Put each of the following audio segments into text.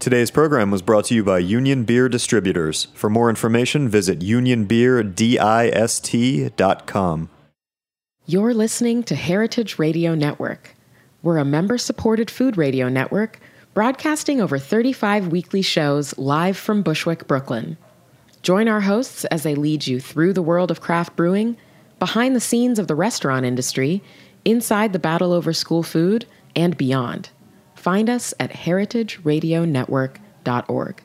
Today's program was brought to you by Union Beer Distributors. For more information, visit unionbeerdist.com. You're listening to Heritage Radio Network. We're a member supported food radio network broadcasting over 35 weekly shows live from Bushwick, Brooklyn. Join our hosts as they lead you through the world of craft brewing, behind the scenes of the restaurant industry, inside the battle over school food, and beyond. Find us at heritageradionetwork.org.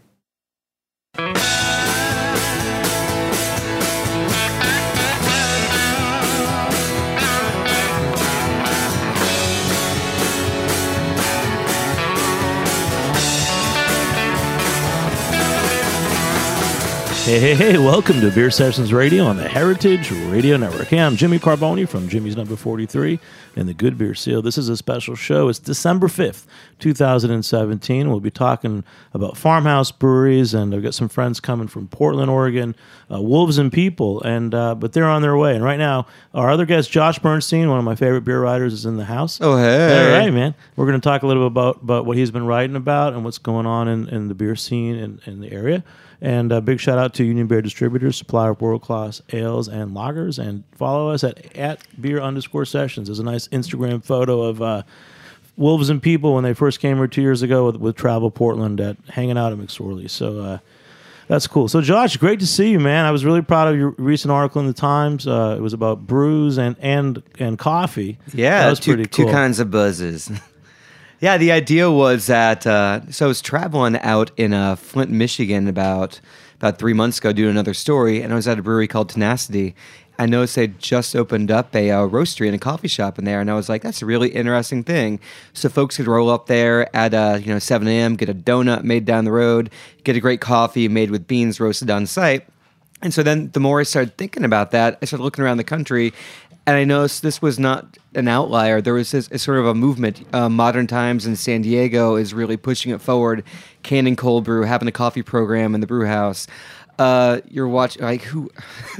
Hey, hey, hey, welcome to Beer Sessions Radio on the Heritage Radio Network. Hey, I'm Jimmy Carbone from Jimmy's Number 43 and the Good Beer Seal. This is a special show. It's December 5th, 2017. We'll be talking about farmhouse breweries, and I've got some friends coming from Portland, Oregon, uh, Wolves and People, and uh, but they're on their way. And right now, our other guest, Josh Bernstein, one of my favorite beer writers, is in the house. Oh, hey. All right, man. We're going to talk a little bit about, about what he's been writing about and what's going on in, in the beer scene in, in the area. And a big shout out to Union Beer Distributors, supplier of world class ales and lagers. And follow us at, at beer underscore sessions. There's a nice Instagram photo of uh, Wolves and People when they first came here two years ago with, with Travel Portland at hanging out at McSorley. So uh, that's cool. So, Josh, great to see you, man. I was really proud of your recent article in the Times. Uh, it was about brews and and and coffee. Yeah, that was two, pretty cool. two kinds of buzzes. yeah, the idea was that uh, so I was traveling out in uh, Flint, Michigan about about three months ago doing another story, and I was at a brewery called Tenacity. I noticed they just opened up a uh, roastery and a coffee shop in there, and I was like, "That's a really interesting thing." So folks could roll up there at uh, you know 7 a.m., get a donut made down the road, get a great coffee made with beans roasted on site. And so then the more I started thinking about that, I started looking around the country and I noticed this was not an outlier. There was this, sort of a movement. Uh, Modern Times in San Diego is really pushing it forward. Canning cold brew, having a coffee program in the brew house. Uh, you're watching like who,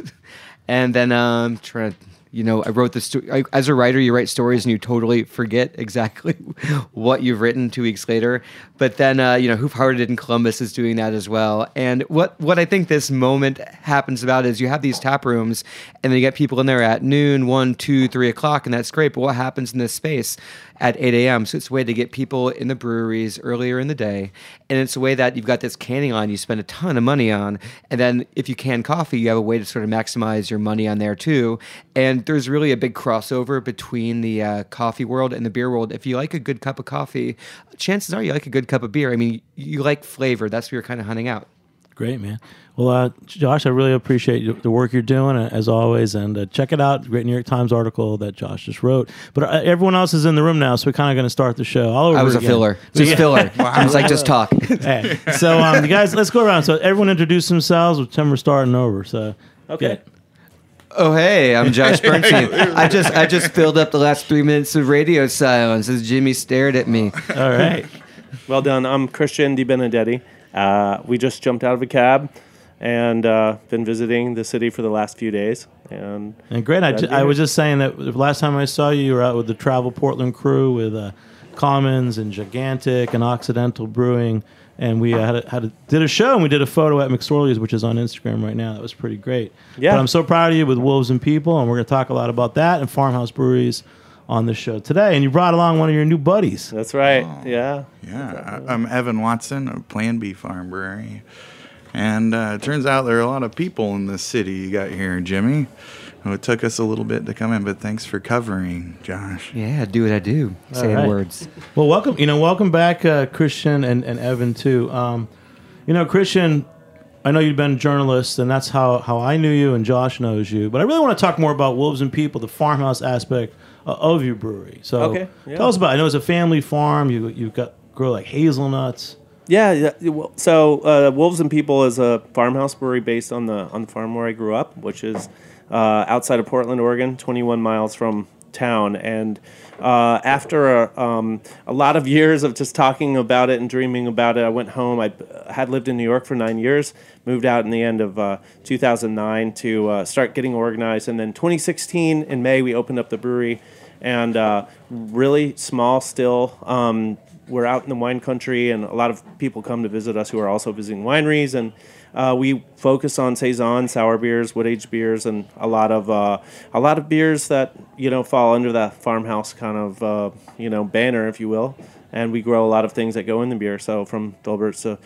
and then um, trying to you know, I wrote this as a writer. You write stories and you totally forget exactly what you've written two weeks later. But then, uh, you know, Hoof Hearted in Columbus is doing that as well. And what what I think this moment happens about is you have these tap rooms, and then you get people in there at noon, one, two, three o'clock, and that's great. But what happens in this space at 8 a.m.? So it's a way to get people in the breweries earlier in the day, and it's a way that you've got this canning line you spend a ton of money on, and then if you can coffee, you have a way to sort of maximize your money on there too. And there's really a big crossover between the uh, coffee world and the beer world. If you like a good cup of coffee, chances are you like a good cup of beer. I mean, you like flavor. That's what you're kind of hunting out. Great, man. Well, uh, Josh, I really appreciate the work you're doing uh, as always, and uh, check it out. Great New York Times article that Josh just wrote. But uh, everyone else is in the room now, so we're kind of going to start the show. All over I was again. a filler. Just Yeah. filler. I was like, just talk. Hey, so, um, you guys, let's go around. So, everyone introduce themselves. With Tim, we're starting over. So, okay. Oh hey, I'm Josh Bernstein. I just I just filled up the last three minutes of radio silence as Jimmy stared at me. All right. Well done. I'm Christian DeBenedetti. Uh, we just jumped out of a cab and uh, been visiting the city for the last few days. And And great. I, ju- I was just saying that the last time I saw you, you were out with the Travel Portland crew with uh, Commons and Gigantic and Occidental Brewing. And we uh, had a, had a, did a show and we did a photo at McSorley's, which is on Instagram right now. That was pretty great. Yeah. But I'm so proud of you with Wolves and People, and we're going to talk a lot about that and farmhouse breweries on the show today. And you brought along one of your new buddies. that's right. Oh. Yeah. Yeah, I- I'm Evan Watson of Plan Bee Farm Brewery. And uh, it turns out there are a lot of people in this city you got here, Jimmy. Oh, It took us a little bit to come in, but thanks for covering, Josh. Yeah, do what I do. Saying right. words. Well, welcome. You know, welcome back, uh, Christian and, and Evan too. Um, you know, Christian, I know you've been a journalist, and that's how how I knew you, and Josh knows you. But I really want to talk more about Wolves and People, the farmhouse aspect uh, of your brewery. So, Okay, yeah. tell us about. It. I know it's a family farm. You you've got grow like hazelnuts. Yeah, yeah. So uh, Wolves and People is a farmhouse brewery based on the on the farm where I grew up, which is uh, outside of Portland, Oregon, 21 miles from town. And uh, after a, um, a lot of years of just talking about it and dreaming about it, I went home. I had lived in New York for nine years, moved out in the end of uh, 2009 to uh, start getting organized, and then 2016 in May we opened up the brewery, and uh, really small still. Um, we're out in the wine country, and a lot of people come to visit us who are also visiting wineries, and uh, we focus on saison, sour beers, wood aged beers, and a lot of uh, a lot of beers that you know fall under that farmhouse kind of uh, you know banner, if you will. And we grow a lot of things that go in the beer. So from Filberts to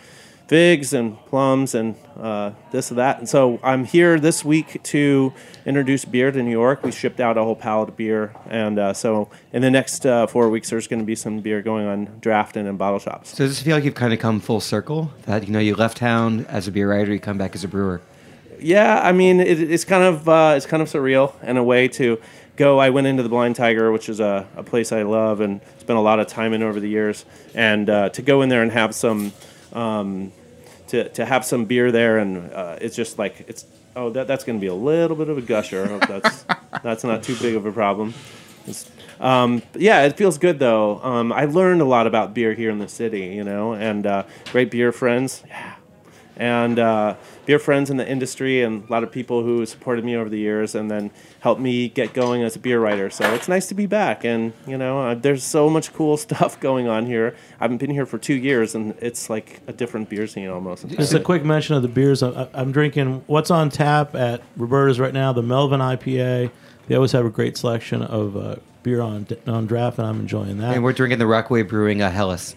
figs and plums and uh, this and that. And so I'm here this week to introduce beer to New York. We shipped out a whole pallet of beer, and uh, so in the next uh, four weeks, there's going to be some beer going on draft and in bottle shops. So does it feel like you've kind of come full circle? That you know you left town as a beer writer, you come back as a brewer. Yeah, I mean it, it's kind of uh, it's kind of surreal in a way to go. I went into the Blind Tiger, which is a, a place I love and spent a lot of time in over the years, and uh, to go in there and have some. Um, to, to have some beer there, and uh, it's just like it's oh that that's going to be a little bit of a gusher. Hope that's that's not too big of a problem. It's, um, yeah, it feels good though. Um, I learned a lot about beer here in the city, you know, and uh, great beer friends. Yeah. And uh, beer friends in the industry, and a lot of people who supported me over the years, and then helped me get going as a beer writer. So it's nice to be back, and you know, uh, there's so much cool stuff going on here. I haven't been here for two years, and it's like a different beer scene almost. Just a quick mention of the beers. I, I'm drinking what's on tap at Roberta's right now. The Melvin IPA. They always have a great selection of uh, beer on on draft, and I'm enjoying that. And we're drinking the Rockaway Brewing uh, Helles.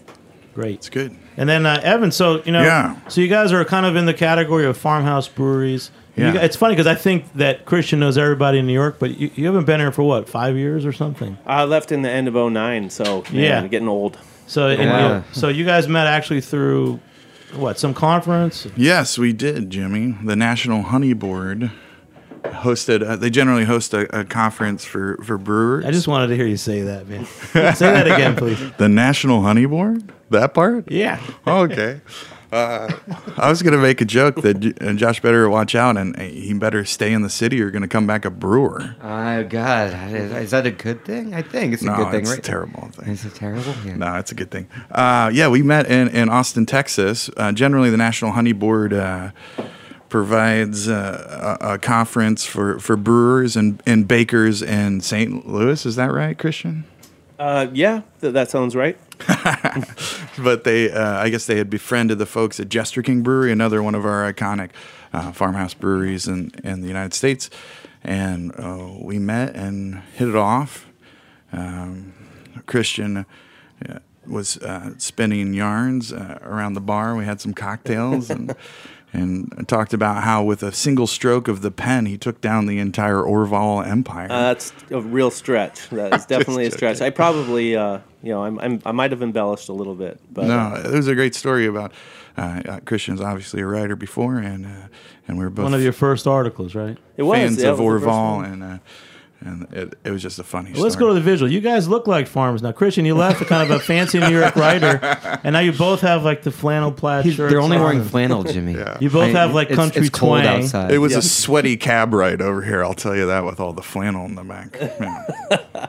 great. It's good. And then uh, Evan, so you know, Yeah. so you guys are kind of in the category of farmhouse breweries. Yeah. gu- it's funny because I think that Christian knows everybody in New York, but you, you haven't been here for what five years or something. I left in the end of 09, so Yeah. man, getting old. So and, you know, so you guys met actually through what some conference. Yes, we did, Jimmy. The National Honey Board hosted. Uh, they generally host a, a conference for for brewers. I just wanted to hear you say that, man. say that again, please. the National Honey Board. That part. Yeah. okay. Uh, I was gonna make a joke that J- uh, Josh better watch out and uh, he better stay in the city or gonna come back a brewer. Oh God, is, is that a good thing? I think it's a no, good thing, it's right? a terrible thing. Is it terrible? Yeah. No, it's a good thing. Uh, yeah, we met in, in Austin, Texas. Uh, generally, the National Honey Board uh, provides uh, a, a conference for, for brewers and, and bakers in St. Louis. Is that right, Christian? Uh, yeah, th- that sounds right. But they, uh, I guess they had befriended the folks at Jester King Brewery, another one of our iconic uh, farmhouse breweries in, in the United States. And uh, we met and hit it off. Um, Christian uh, was uh, spinning yarns uh, around the bar. We had some cocktails and and talked about how with a single stroke of the pen he took down the entire Orval Empire. Uh, that's a real stretch. That is definitely a Just stretch. I probably, uh, you know, I'm, I'm, I might have embellished a little bit, but no, it was a great story about uh, uh, Christian's obviously a writer before, and uh, and we were both One of your first articles, right? it was fans yeah, of was Orval, and uh, and it, it was just a funny. Well, let's go to the visual. You guys look like farmers now. Christian, you left a kind of a fancy New York writer, and now you both have like the flannel plaid He's- shirts. they're only on wearing flannel, Jimmy. You both have, like, it's- country it's cold twang. outside. It was Yeah. a sweaty cab ride over here. I'll tell you that with all the flannel in the back. Yeah.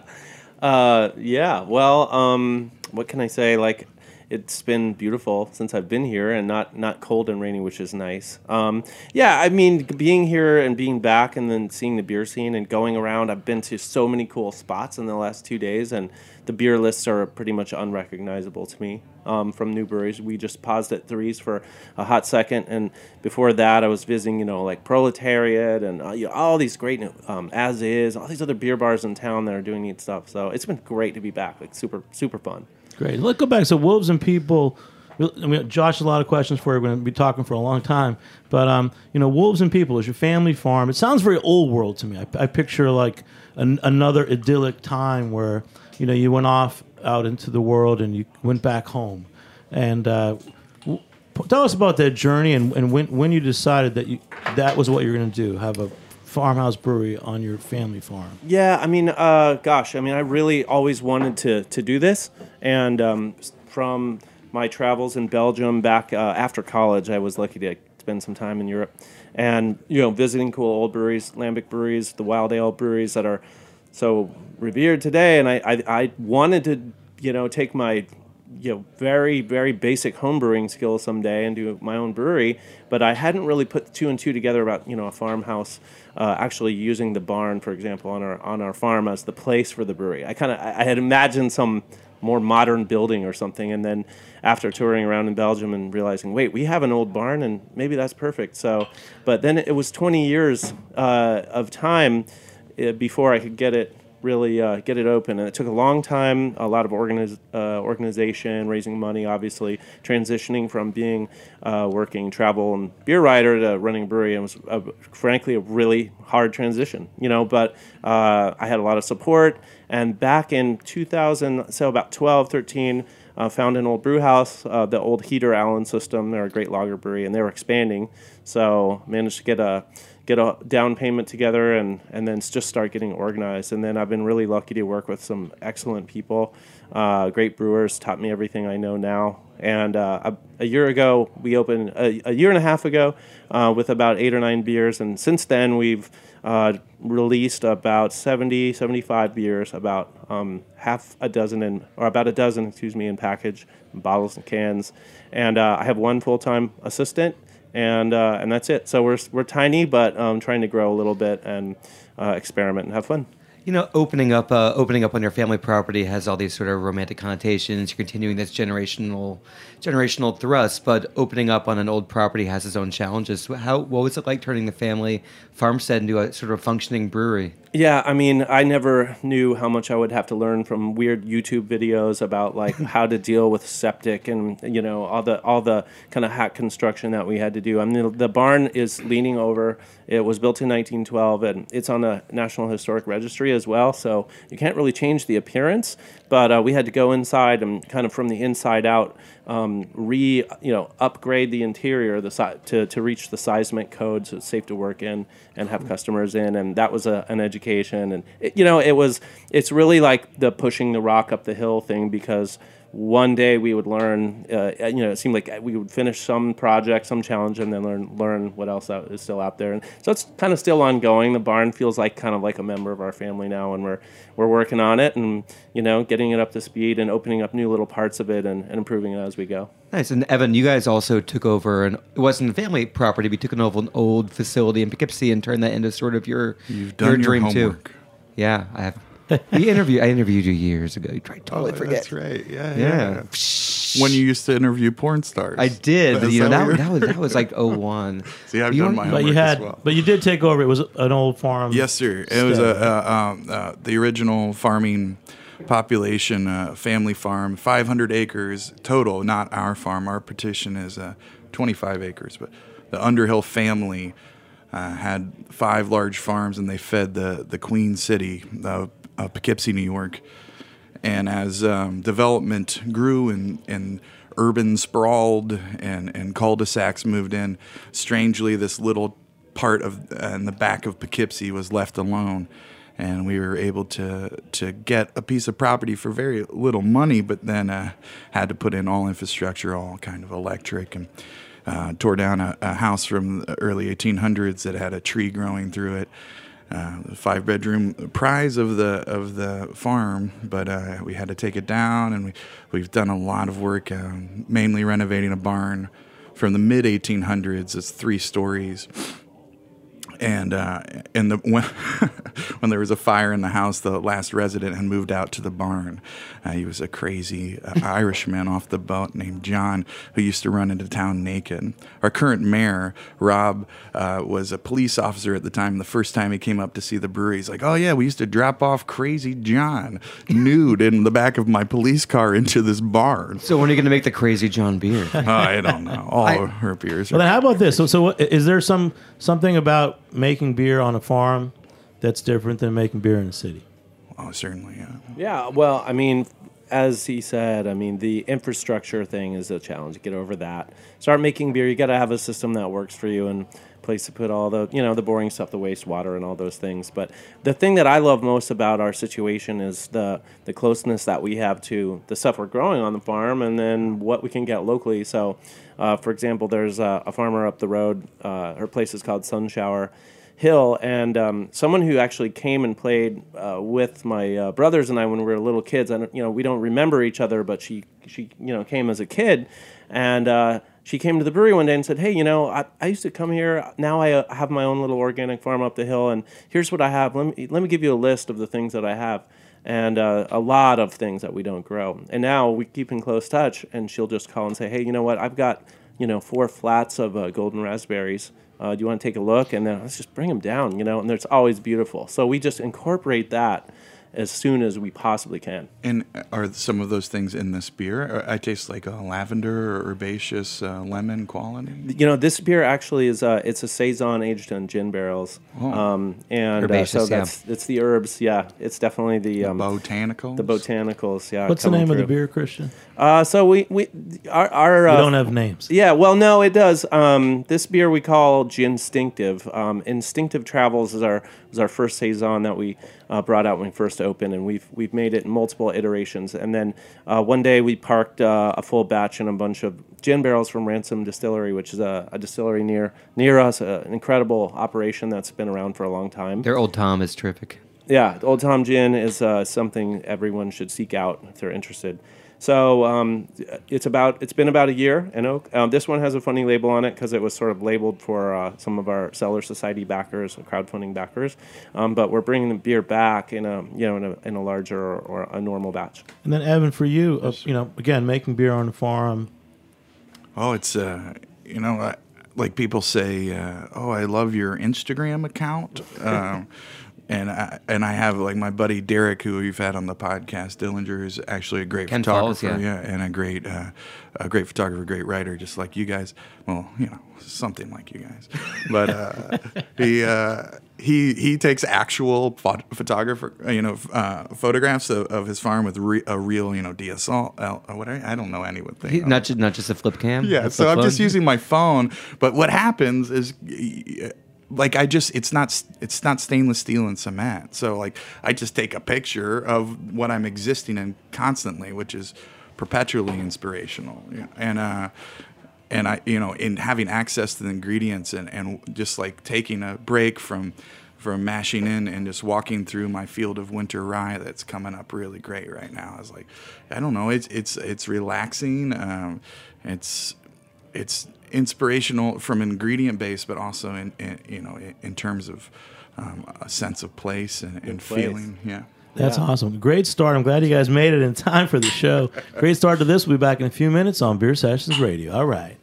Uh, yeah. Well, um, what can I say? Like, it's been beautiful since I've been here, and not not cold and rainy, which is nice. Um, yeah, I mean, being here and being back, and then seeing the beer scene and going around. I've been to so many cool spots in the last two days, and the beer lists are pretty much unrecognizable to me. Um, from new breweries, we just paused at Threes for a hot second, and before that, I was visiting, you know, like Proletariat and uh, you know, all these great, new, um, as is, all these other beer bars in town that are doing neat stuff. So it's been great to be back, like super, super fun. Great. Let's go back. So wolves and people. I mean, Josh, a lot of questions for you. We're going to be talking for a long time, but um, you know, wolves and people is your family farm. It sounds very old world to me. I, I picture like an, another idyllic time where you know you went off out into the world and you went back home. And uh, w- tell us about that journey and, and when when you decided that you that was what you were going to do, have a farmhouse brewery on your family farm. Yeah, I mean, uh, gosh, I mean, I really always wanted to to do this, and um, from my travels in Belgium back uh, after college, I was lucky to spend some time in Europe, and you know, visiting cool old breweries, lambic breweries, the wild ale breweries that are so revered today, and I I, I wanted to you know take my you know very very basic home brewing skills someday and do my own brewery but i hadn't really put two and two together about you know a farmhouse uh, actually using the barn for example on our on our farm as the place for the brewery i kind of i had imagined some more modern building or something. And then after touring around in Belgium and realizing, wait, we have an old barn, and maybe that's perfect. So, but then it was 20 years uh, of time uh, before I could get it really uh, get it open. And it took a long time, a lot of organiz- uh, organization, raising money, obviously, transitioning from being uh, working travel and beer writer to running a brewery. And was, a, frankly, a really hard transition, you know, but uh, I had a lot of support. And back in 2000, so about 12, 13, uh, found an old brew house, uh, the old Heater Allen system. They're a great lager brewery, and they were expanding. So managed to get a get a down payment together and, and then just start getting organized. And then I've been really lucky to work with some excellent people, uh, great brewers, taught me everything I know now. And uh, a, a, year ago, we opened, a, a year and a half ago, uh, with about eight or nine beers. And since then, we've uh, released about 70, 75 beers, about um, half a dozen in, or about a dozen, excuse me, in package, bottles and cans. And uh, I have one full time assistant and uh, and that's it. So we're we're tiny, but um, trying to grow a little bit and uh, experiment and have fun. You know, opening up uh, opening up on your family property has all these sort of romantic connotations. You're continuing this generational generational thrust, but opening up on an old property has its own challenges. How what was it like turning the family farmstead into a sort of functioning brewery? Yeah, I mean, I never knew how much I would have to learn from weird YouTube videos about like how to deal with septic and you know all the all the kind of hack construction that we had to do. I mean, the, the barn is leaning over. It was built in 1912 and it's on the National Historic Registry as well, so you can't really change the appearance. But uh, we had to go inside and kind of from the inside out um, re you know upgrade the interior the si- to to reach the seismic code so it's safe to work in and have customers in and that was a, an education. And it, you know it was it's really like the pushing the rock up the hill thing because one day we would learn uh, you know it seemed like we would finish some project some challenge and then learn learn what else out, is still out there. And so it's kind of still ongoing. The barn feels like kind of like a member of our family now and we're we're working on it and you know getting it up to speed and opening up new little parts of it and, and improving it as we go. Nice. And evan you guys also took over and it wasn't a family property but you took over an old facility in poughkeepsie and turned that into sort of your You've done your your dream homework. too yeah i have we interviewed i interviewed you years ago you tried Oh, totally forget that's right. Yeah, yeah. yeah. When you used to interview porn stars. I did, but Is you know that that, what that you're- was that was like 01. See, I've You done don't- my But you homework had, as well. but you did take over. It was an old farm. Yes, sir. It was a, Stead. uh um, uh, the original farming population, uh, family farm, 500 acres total. Not our farm. Our petition is uh, 25 acres, but the Underhill family uh, had five large farms, and they fed the the Queen City, uh, uh, Poughkeepsie, New York. And as um, development grew and, and urban sprawled and, and cul-de-sacs moved in, strangely, this little part of uh, in the back of Poughkeepsie was left alone. And we were able to to get a piece of property for very little money, but then uh, had to put in all infrastructure, all kind of electric, and uh, tore down a, a house from the early 1800s that had a tree growing through it uh, five bedroom prize of the of the farm, but uh, we had to take it down, and we we've done a lot of work, um, mainly renovating a barn from the mid 1800s. It's three stories, and uh, and the when, when there was a fire in the house, the last resident had moved out to the barn. Uh, he was a crazy uh, Irishman off the boat named John, who used to run into town naked. Our current mayor, Rob, uh, was a police officer at the time. The first time he came up to see the brewery, he's like, "Oh yeah, we used to drop off Crazy John nude in the back of my police car into this barn." So when are you going to make the crazy John beer? Oh, I don't know. All her beers. Well, Are, then how about this? So, so what, is there some something about making beer on a farm that's different than making beer in a city? oh, certainly. Yeah. Yeah, well, I mean, as he said, I mean, the infrastructure thing is a challenge. Get over that. Start making beer. You got to have a system that works for you and place to put all the, you know, the boring stuff, the wastewater and all those things. But the thing that I love most about our situation is the the closeness that we have to the stuff we're growing on the farm and then what we can get locally. So, uh, for example, there's a, a farmer up the road. Uh, her place is called Sunshower. Hill, and um, someone who actually came and played uh, with my uh, brothers and I when we were little kids. And you know, we don't remember each other, but she she you know came as a kid, and uh, she came to the brewery one day and said, "Hey, you know, I, I used to come here. Now I uh, have my own little organic farm up the hill, and here's what I have. Let me let me give you a list of the things that I have." and uh, a lot of things that we don't grow. And now we keep in close touch, and she'll just call and say, "Hey, you know what? I've got you know four flats of uh, golden raspberries. Uh, do you want to take a look?" And then let's just bring them down, you know. And it's always beautiful. So we just incorporate that as soon as we possibly can. And are some of those things in this beer? I taste like a lavender or herbaceous uh, lemon quality. You know, this beer actually is uh, it's a saison aged on gin barrels, Oh. um, and uh, Herbaceous, so yeah. that's it's the herbs. Yeah, it's definitely the um, Botanicals. the botanicals. Yeah. What's the coming name of the beer, Christian? Uh, so we we our, our We uh, don't have names. Yeah, well, no, it does. Um, this beer we call Ginstinctive. Um, Instinctive Travels is our was our first saison that we uh, brought out when we first opened, and we've we've made it in multiple iterations. And then uh, one day we parked uh, a full batch and a bunch of gin barrels from Ransom Distillery, which is a, a distillery near near us, uh, an incredible operation that's been around for a long time. Their old Tom is terrific. Yeah, Old Tom Gin is uh, something everyone should seek out if they're interested. So um, it's about it's been about a year in oak. Um, this one has a funny label on it because it was sort of labeled for uh, some of our Cellar Society backers, crowdfunding backers. Um, but we're bringing the beer back in a you know in a, in a larger or, or a normal batch. And then Evan, for you, uh, you know, again, making beer on the farm. Oh, it's uh, you know, I, like people say, uh, oh, I love your Instagram account. and I and I have like my buddy Derek, who you've had on the podcast, Dellinger, is actually a great Kent Falls, photographer, yeah. and a great, uh, a great photographer, great writer, just like you guys. Well, you know, something like you guys. But uh, he uh, he he takes actual phot- photographer, uh, you know, uh, photographs of, of his farm with re- a real, you know, DSL. Uh, what I, I don't know anything. He- not just not just a flip cam. Yeah, so I'm just using my phone. But what happens is, like, I just it's not it's not stainless steel and cement. So like, I just take a picture of what I'm existing in constantly, which is perpetually inspirational. And uh, and I you know in having access to the ingredients and and just like taking a break from from mashing in and just walking through my field of winter rye that's coming up really great right now. I was like, I don't know, it's it's it's relaxing. Um, it's it's inspirational from ingredient base, but also in, in you know in, in terms of um, a sense of place and, and place. feeling. Yeah. That's awesome. Great start. I'm glad you guys made it in time for the show. Great start to this. We'll be back in a few minutes on Beer Sessions Radio. All right.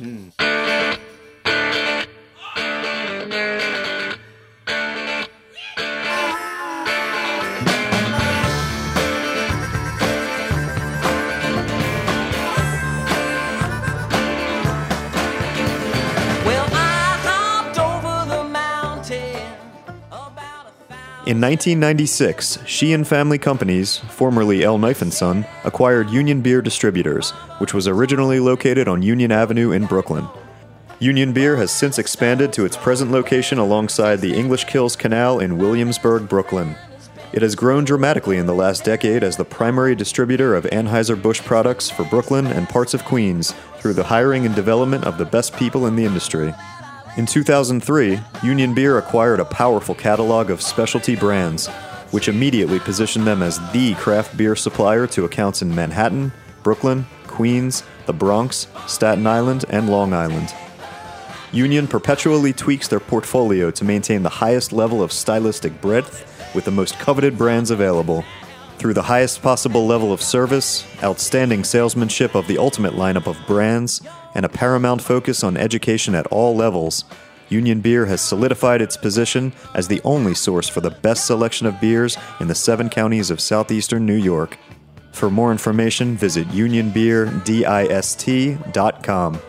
Well, In 1996, Sheehan Family Companies, formerly L. Knife & Son, acquired Union Beer Distributors, which was originally located on Union Avenue in Brooklyn. Union Beer has since expanded to its present location alongside the English Kills Canal in Williamsburg, Brooklyn. It has grown dramatically in the last decade as the primary distributor of Anheuser-Busch products for Brooklyn and parts of Queens through the hiring and development of the best people in the industry. In 2003, Union Beer acquired a powerful catalog of specialty brands, which immediately positioned them as the craft beer supplier to accounts in Manhattan, Brooklyn, Queens, the Bronx, Staten Island, and Long Island. Union perpetually tweaks their portfolio to maintain the highest level of stylistic breadth with the most coveted brands available. Through the highest possible level of service, outstanding salesmanship of the ultimate lineup of brands, and a paramount focus on education at all levels, Union Beer has solidified its position as the only source for the best selection of beers in the seven counties of southeastern New York. For more information, visit unionbeerdist.com.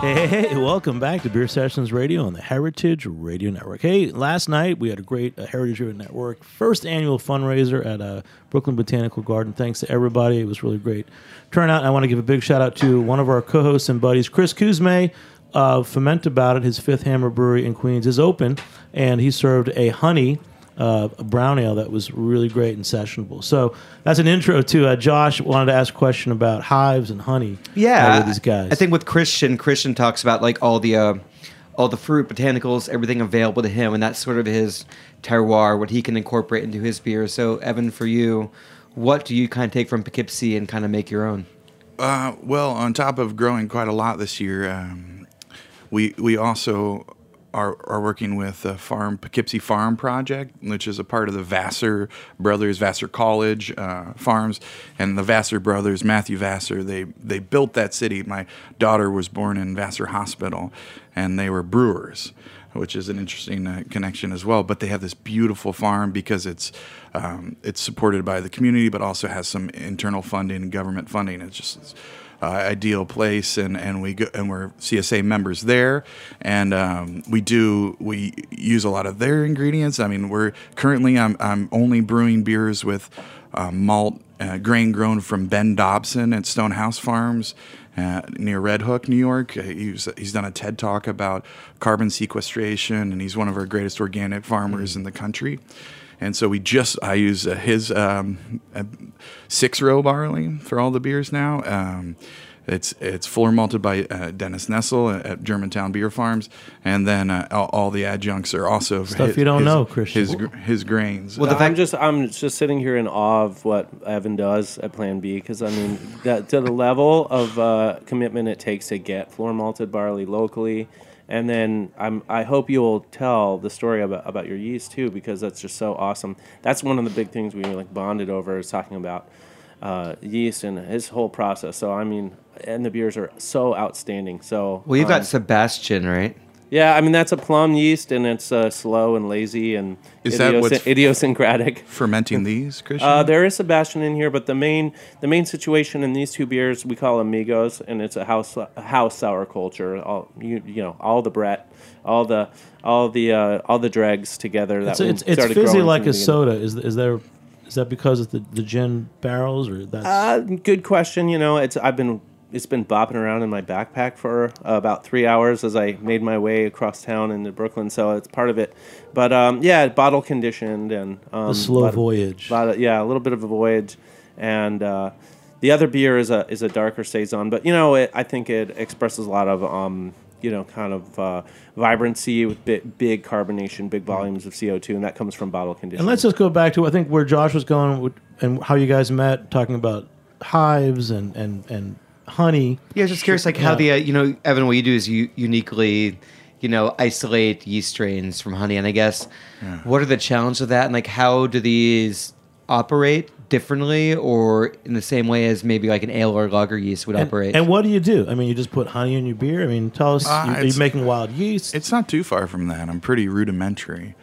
Hey, hey, welcome back to Beer Sessions Radio on the Heritage Radio Network. Hey, last night we had a great uh, Heritage Radio Network first annual fundraiser at uh, Brooklyn Botanical Garden. Thanks to everybody. It was really great turnout. I want to give a big shout out to one of our co hosts and buddies, Chris Cuzme. Uh, Ferment About It, his fifth Hammer Brewery in Queens, is open, and he served a honey uh, a brown ale that was really great and sessionable. So that's an intro to uh, Josh. Wanted to ask a question about hives and honey. uh, Yeah, with these guys. I think with Christian, Christian talks about like all the uh, all the fruit, botanicals, everything available to him, and that's sort of his terroir, what he can incorporate into his beer. So, Evan, for you, what do you kind of take from Poughkeepsie and kind of make your own? Uh, well, on top of growing quite a lot this year, um, we we also are, are working with the farm Poughkeepsie Farm Project, which is a part of the Vassar Brothers, Vassar College uh, Farms, and the Vassar brothers, Matthew Vassar. They they built that city. My daughter was born in Vassar Hospital, and they were brewers which is an interesting uh, connection as well. But they have this beautiful farm because it's um, it's supported by the community, but also has some internal funding government funding. It's just it's, uh, ideal place, and and we go, and we're CSA members there, and um, we do we use a lot of their ingredients. I mean, we're currently I'm I'm only brewing beers with uh, malt uh, grain grown from Ben Dobson at Stonehouse Farms uh, near Red Hook, New York. Uh, He's, he's done a TED talk about carbon sequestration, and he's one of our greatest organic farmers in the country. And so we just I use uh, his um, uh, six row barley for all the beers now. Um, it's it's floor malted by uh, Dennis Nessel at, at Germantown Beer Farms, and then uh, all, all the adjuncts are also Stuff his- you don't his- know, Christian. His gr- his grains. Well, the I'm fact just I'm just sitting here in awe of what Evan does at Plan Bee because I mean that to the level of uh, commitment it takes to get floor malted barley locally, and then I'm I hope you'll tell the story about about your yeast too because that's just so awesome. That's one of the big things we like bonded over is talking about uh, yeast and his whole process. So I mean, and the beers are so outstanding. So well, you've got um, Sebastian, right? Yeah, I mean that's a plum yeast and it's uh, slow and lazy and Is that what's- idiosyncratic. fermenting these, Christian. Uh, there is Sebastian in here, but the main the main situation in these two beers we call amigos, and it's a house a house sour culture. All you you know, all the Brett, all the all the uh, all the dregs together. That It's, we it's, it's fizzy growing like a soda. Is is there is that because of the, the gin barrels or that's Uh, good question. You know, it's I've been it's been bopping around in my backpack for uh, about three hours as I made my way across town into Brooklyn, so it's part of it. But um, yeah, bottle conditioned and um, the slow lot voyage? lot of, yeah, a little bit of a voyage, and uh, the other beer is a is a darker saison, but you know, it, I think it expresses a lot of um, you know, kind of uh, vibrancy with big, big carbonation, big volumes of CO two, and that comes from bottle conditioning. And let's just go back to I think where Josh was going and how you guys met, talking about hives and and and honey. Yeah, just curious, like how the uh, you know, Evan, what you do is you uniquely, you know, isolate yeast strains from honey, and I guess what are the challenges of that, and like how do these operate differently or in the same way as maybe like an ale or lager yeast would And, operate? and what do you do? I mean, you just put honey in your beer. I mean, tell us. Uh, you, are you it's- making wild yeast? It's not too far from that. I'm pretty rudimentary.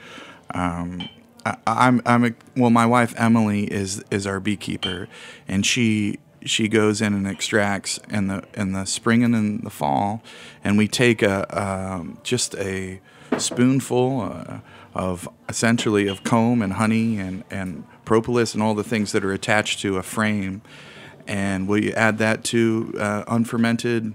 Um, I, I'm I'm a, well. My wife Emily is is our beekeeper, and she she goes in and extracts in the in the spring and in the fall, and we take a um, just a spoonful uh, of essentially of comb and honey and and propolis and all the things that are attached to a frame, and we add that to uh, unfermented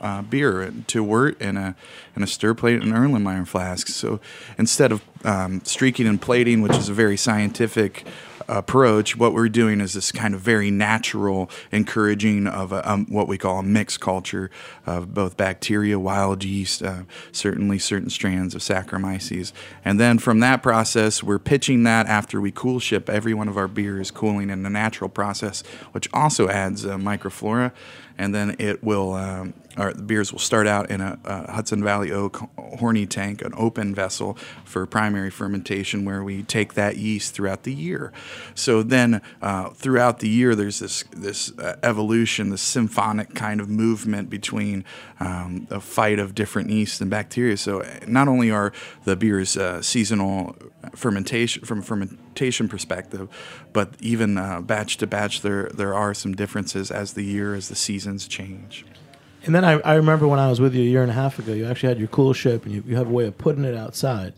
uh, beer to wort in a in a stir plate and Erlenmeyer flasks. So instead of um, streaking and plating, which is a very scientific approach, what we're doing is this kind of very natural encouraging of a, um, what we call a mixed culture of both bacteria, wild yeast, uh, certainly certain strands of Saccharomyces, and then from that process, we're pitching that after we cool ship. Every one of our beers cooling in a natural process, which also adds uh, microflora and then it will um, or the beers will start out in a, a Hudson Valley Oak horny tank, an open vessel for primary fermentation, where we take that yeast throughout the year. So then, uh, throughout the year, there's this this uh, evolution, this symphonic kind of movement between um, a fight of different yeast and bacteria. So uh, not only are the beers uh, seasonal fermentation from a fermentation perspective, but even uh, batch to batch, there there are some differences as the year, as the seasons change. And then I, I remember when I was with you a year and a half ago, you actually had your cool ship and you, you have a way of putting it outside.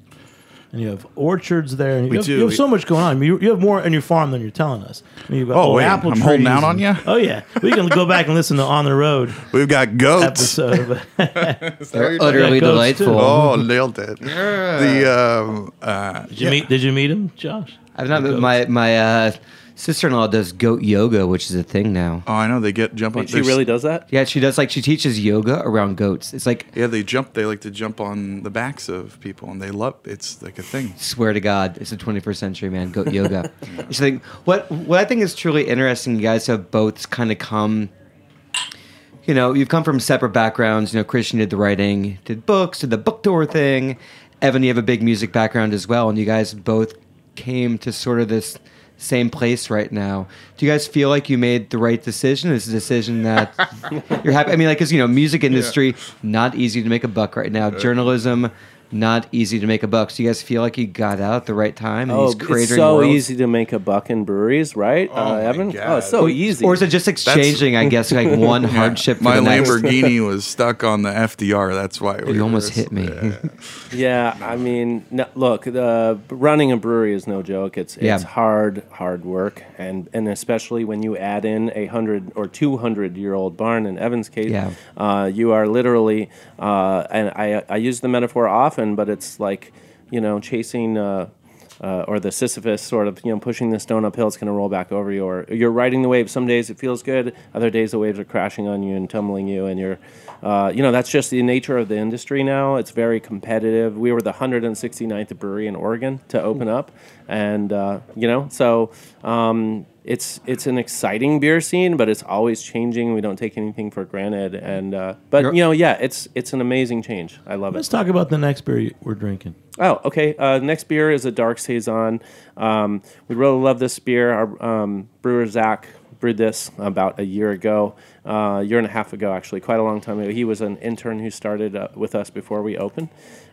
And you have orchards there, and you, We have, do. you have so much going on. I mean, you, you have more on your farm than you're telling us. I mean, you've got Oh, old wait, apple I'm holding trees out on and- ya? Oh yeah, we can go back and listen to On the Road We've got goats. episode. They're utterly Yeah, goats too. delightful. Oh, nailed it. The um, uh, Did you meet? Did you meet him, Josh? I've not. My my uh, sister-in-law does goat yoga, which is a thing now. oh, I know they get jump on. Wait, she there's- really does that? Yeah, she does like she teaches yoga around goats. It's like Yeah, they jump. They like to jump on the backs of people, and they love. It's like a thing. swear to God, it's the 21st century, man. Goat yoga. It's like what what I think is truly interesting. You guys have both kind of come you know, you've come from separate backgrounds. You know, Christian did the writing, did books, did the book tour thing. Evan, you have a big music background as well, and you guys both came to sort of this same place right now. Do you guys feel like you made the right decision? Is a decision that you're happy? I mean, like, because you know, music industry not easy to make a buck right now. Uh, Journalism not easy to make a buck. So you guys feel like you got out at the right time? in Oh, these it's so worlds? easy to make a buck in breweries, right, Oh uh, Evan? God. Oh, it's so easy. Or is it just exchanging? I guess like one hardship. For My the next? Lamborghini was stuck on the FDR. That's why we You almost hit me. Yeah. Yeah, I mean, no, look, the running a brewery is no joke. It's Yeah. it's hard, hard work, and and especially when you add in a hundred or two hundred year old barn. In Evan's case, Yeah. uh, you are literally, uh, and I I use the metaphor often, but it's like you know chasing. Uh, uh, or the Sisyphus sort of, you know, pushing the stone uphill, it's going to roll back over you. Or you're riding the wave. Some days it feels good. Other days the waves are crashing on you and tumbling you. And you're, uh, you know, that's just the nature of the industry now. It's very competitive. We were the 169th brewery in Oregon to open up, and uh, you know, so um, it's it's an exciting beer scene, but it's always changing. We don't take anything for granted. And uh, but You're- know, yeah, it's it's an amazing change. I love it. Let's talk about the next beer you- we're drinking. Oh, okay. Uh, next beer is a dark saison. Um, we really love this beer. Our um, brewer Zach brewed this about a year ago, uh, a year and a half ago, actually, quite a long time ago. He was an intern who started uh, with us before we opened,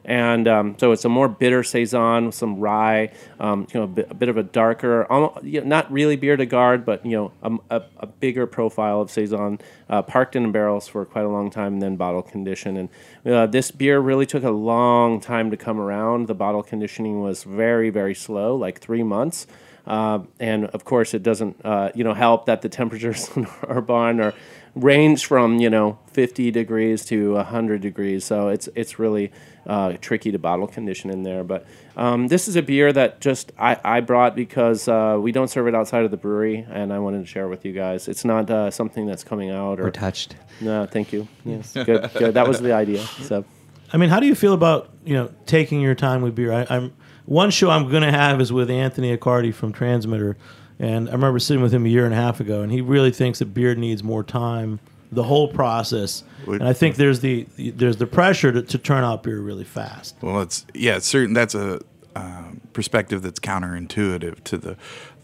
and um, so it's a more bitter saison with some rye, um, you know, a bit, a bit of a darker, almost, you know, not really bière de garde, but you know, a, a, a bigger profile of saison, uh, parked in barrels for quite a long time, and then bottle conditioned. And uh, this beer really took a long time to come around. The bottle conditioning was very, very slow, like three months. Uh, and of course, it doesn't, uh, you know, help that the temperatures in our barn are range from you know 50 degrees to 100 degrees. So it's it's really uh, tricky to bottle condition in there. But um, this is a beer that just I, I brought because uh, we don't serve it outside of the brewery, and I wanted to share it with you guys. It's not uh, something that's coming out or We're touched. no. Thank you. Yes, good, good. That was the idea. So. I mean, how do you feel about you know taking your time with beer? I, I'm one show I'm going to have is with Anthony Accardi from Transmitter, and I remember sitting with him a year and a half ago, and he really thinks that beer needs more time, the whole process. And I think there's the there's the pressure to, to turn out beer really fast. Well, it's yeah, it's certain. That's a um, perspective that's counterintuitive to the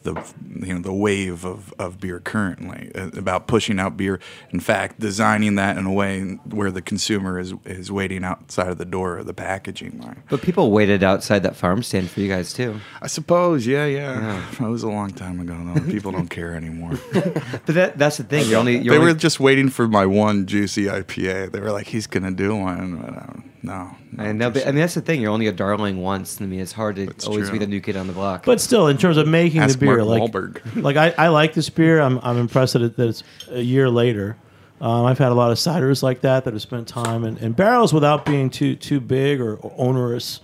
the you know the wave of, of beer currently uh, about pushing out beer. In fact, designing that in a way where the consumer is is waiting outside of the door of the packaging line. But people waited outside that farm stand for you guys too. I suppose, yeah, yeah. That was a long time ago. though. People don't care anymore. But that, that's the thing. You're only you're they only, were just waiting for my one juicy IPA. They were like, "He's gonna do one," but um, no. no, and no, but, I mean that's the thing. You're only a darling once. I mean, it's hard to That's always true. be the new kid on the block. But still, in terms of making Ask the beer, Mark like Wahlberg. like I, I like this beer. I'm I'm impressed that, it, that it's a year later. Um, I've had a lot of ciders like that that have spent time in, and barrels without being too too big or, or onerous.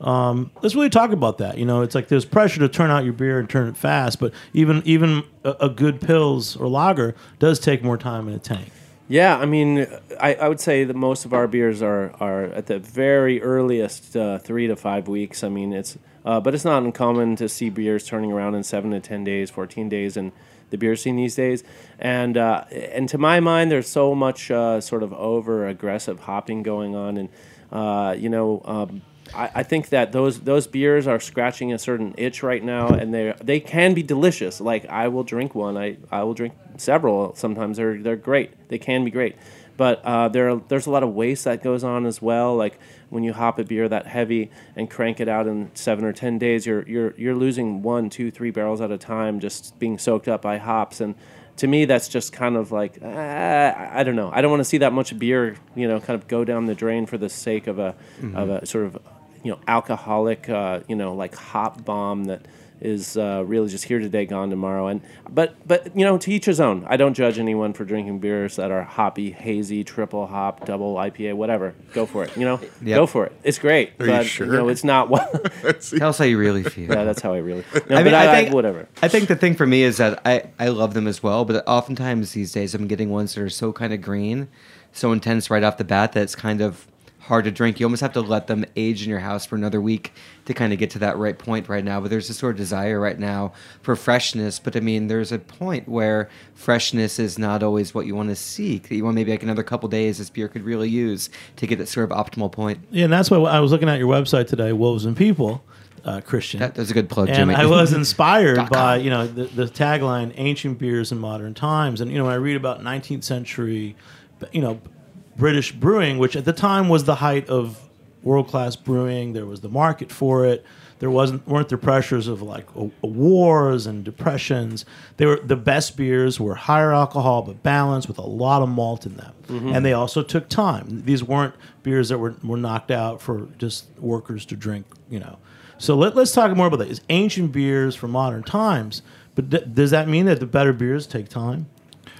Um, let's really talk about that. You know, it's like there's pressure to turn out your beer and turn it fast, but even even a, a good pills or lager does take more time in a tank. Yeah, I mean, I, I would say that most of our beers are, are at the very earliest uh, three to five weeks. I mean, it's uh, but it's not uncommon to see beers turning around in seven to ten days, fourteen days, in the beer scene these days. And uh, and to my mind, there's so much uh, sort of over aggressive hopping going on, and uh, you know. Um, I, I think that those those beers are scratching a certain itch right now, and they they can be delicious. Like I will drink one. I, I will drink several. Sometimes they're they're great. They can be great, but uh, there are, there's a lot of waste that goes on as well. Like when you hop a beer that heavy and crank it out in seven or ten days, you're you're you're losing one, two, three barrels at a time just being soaked up by hops and. To me, that's just kind of like uh, I don't know. I don't want to see that much beer, you know, kind of go down the drain for the sake of a of a sort of you know alcoholic uh, you know like hop bomb that is uh, really just here today gone tomorrow and but but you know to each his own i don't judge anyone for drinking beers that are hoppy hazy triple hop double ipa whatever go for it you know Yep. go for it it's great Are you but sure? know it's not what Tell us how you really feel. yeah that's how i really no, I mean, but I, I, think whatever I think the thing for me is that I, I love them as well, but oftentimes these days I'm getting ones that are so kind of green, so intense right off the bat that it's kind of hard to drink. You almost have to let them age in your house for another week to kind of get to that right point right now. But there's a sort of desire right now for freshness. But I mean, there's a point where freshness is not always what you want to seek. You want maybe like another couple days this beer could really use to get that sort of optimal point. Yeah, and that's why I was looking at your website today, Wolves and People, uh, Christian. That, that's a good plug, and Jimmy. I was inspired by you know the, the tagline "Ancient beers in modern times," and you know when I read about 19th century, you know, British brewing, which at the time was the height of world class brewing. There was the market for it. There wasn't weren't the pressures of like a, a wars and depressions. They were the best beers were higher alcohol but balanced with a lot of malt in them, mm-hmm. and they also took time. These weren't beers that were, were knocked out for just workers to drink. You know, so let, let's talk more about that. Is ancient beers for modern times, but d- does that mean that the better beers take time?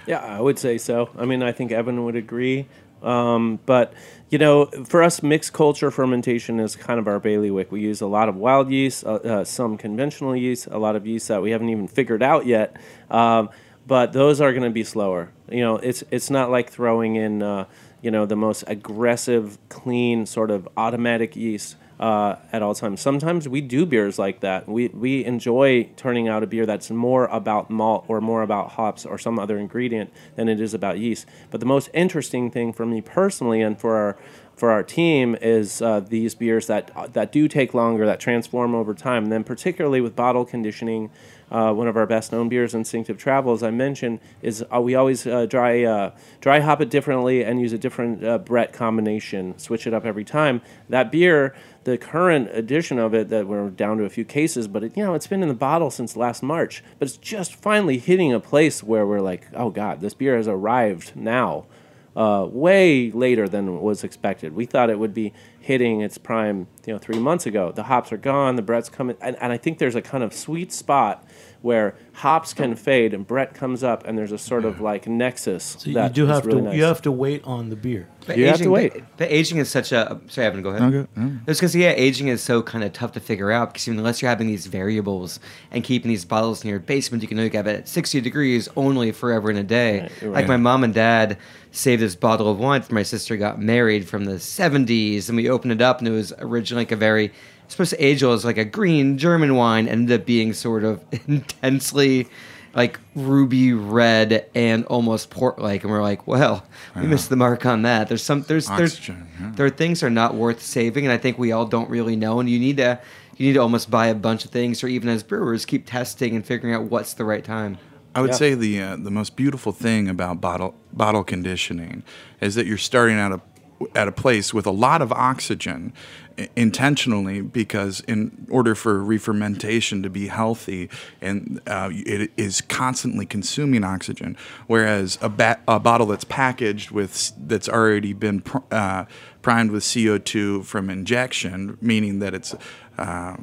Yeah, I would say so. I mean, I think Evan would agree. Um, but you know, for us, mixed culture fermentation is kind of our bailiwick. We use a lot of wild yeast, uh, uh, some conventional yeast, a lot of yeast that we haven't even figured out yet. Um, but those are going to be slower. You know, it's it's not like throwing in uh, you know the most aggressive, clean sort of automatic yeast uh, at all times. Sometimes we do beers like that. We we enjoy turning out a beer that's more about malt or more about hops or some other ingredient than it is about yeast. But the most interesting thing for me personally and for our for our team is uh, these beers that that do take longer, that transform over time. And then particularly with bottle conditioning, uh, one of our best known beers, Instinctive Travel, as I mentioned, is uh, we always uh, dry uh, dry hop it differently and use a different uh, Brett combination, switch it up every time. That beer, the current edition of it, that we're down to a few cases, but it, you know it's been in the bottle since last March, but it's just finally hitting a place where we're like, oh god, this beer has arrived now uh, way later than was expected. We thought it would be hitting its prime, you know, three months ago. The hops are gone, the Brett's coming, and, and I think there's a kind of sweet spot where hops can fade and Brett comes up, and there's a sort of like nexus. So you do have really to nice. you have to wait on the beer. But You have to aging- wait. But, but aging is such a. Sorry, Evan, go ahead. Okay, yeah. It's because yeah, aging is so kind of tough to figure out because unless you're having these variables and keeping these bottles in your basement, you can only have it at 60 degrees only forever in a day. Right, you're Like right. my mom and dad saved this bottle of wine for my sister got married from the 70s, and we opened it up and it was originally like a very supposed to age as like a green German wine, ended up being sort of intensely like ruby red and almost port like and we're like well we missed the mark on that. There's some there's there's yeah. there are things that are not worth saving and i think we all don't really know and you need to you need to almost buy a bunch of things or even as brewers keep testing and figuring out what's the right time I would Yeah. say the uh, the most beautiful thing about bottle bottle conditioning is that you're starting out a at a place with a lot of oxygen intentionally because in order for re-fermentation to be healthy and uh, it is constantly consuming oxygen whereas a, ba- a bottle that's packaged with that's already been pr- uh, primed with CO2 from injection meaning that it's uh,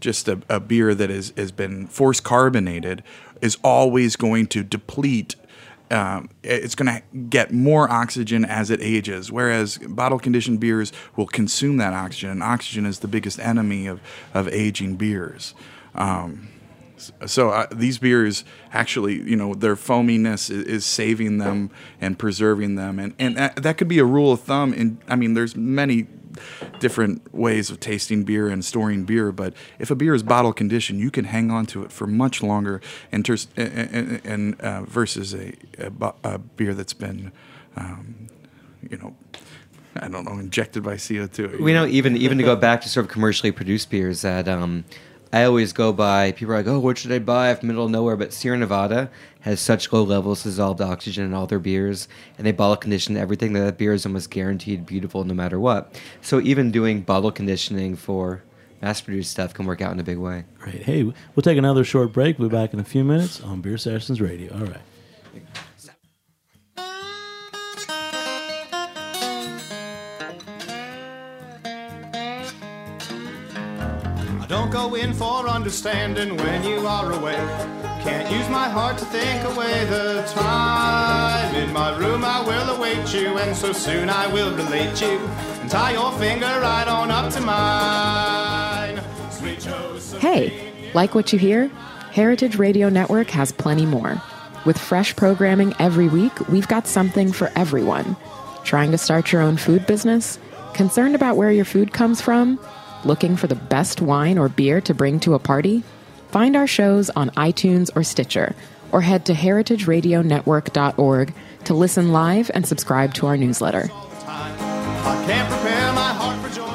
just a, a beer that is, has been force carbonated is always going to deplete. Um, it's going to get more oxygen as it ages, whereas bottle conditioned beers will consume that oxygen, and oxygen is the biggest enemy of, of aging beers. Um, so uh, these beers actually, you know, their foaminess is, is saving them and preserving them, and and that, that could be a rule of thumb. And I mean, there's many different ways of tasting beer and storing beer, but if a beer is bottle conditioned, you can hang on to it for much longer, and, ters- and, and, uh, versus a, a, a beer that's been, um, you know. I don't know, injected by CO2. we know even even to go back to sort of commercially produced beers that um, I always go by. People are like, "Oh, what should I buy from middle of nowhere?" But Sierra Nevada has such low levels of dissolved oxygen in all their beers, and they bottle condition everything. That, that beer is almost guaranteed beautiful no matter what. So even doing bottle conditioning for mass-produced stuff can work out in a big way. Great. Hey, we'll take another short break. We'll be back in a few minutes on Beer Sessions Radio. All right. I don't go in for understanding when you are away. Can't use my heart to think away the time. In my room I will await you, and so soon I will relate you. And tie your finger right on up to mine. Hey, like what you hear? Heritage Radio Network has plenty more. With fresh programming every week, we've got something for everyone. Trying to start your own food business? Concerned about where your food comes from? Looking for the best wine or beer to bring to a party? Find our shows on iTunes or Stitcher, or head to heritageradionetwork.org to listen live and subscribe to our newsletter.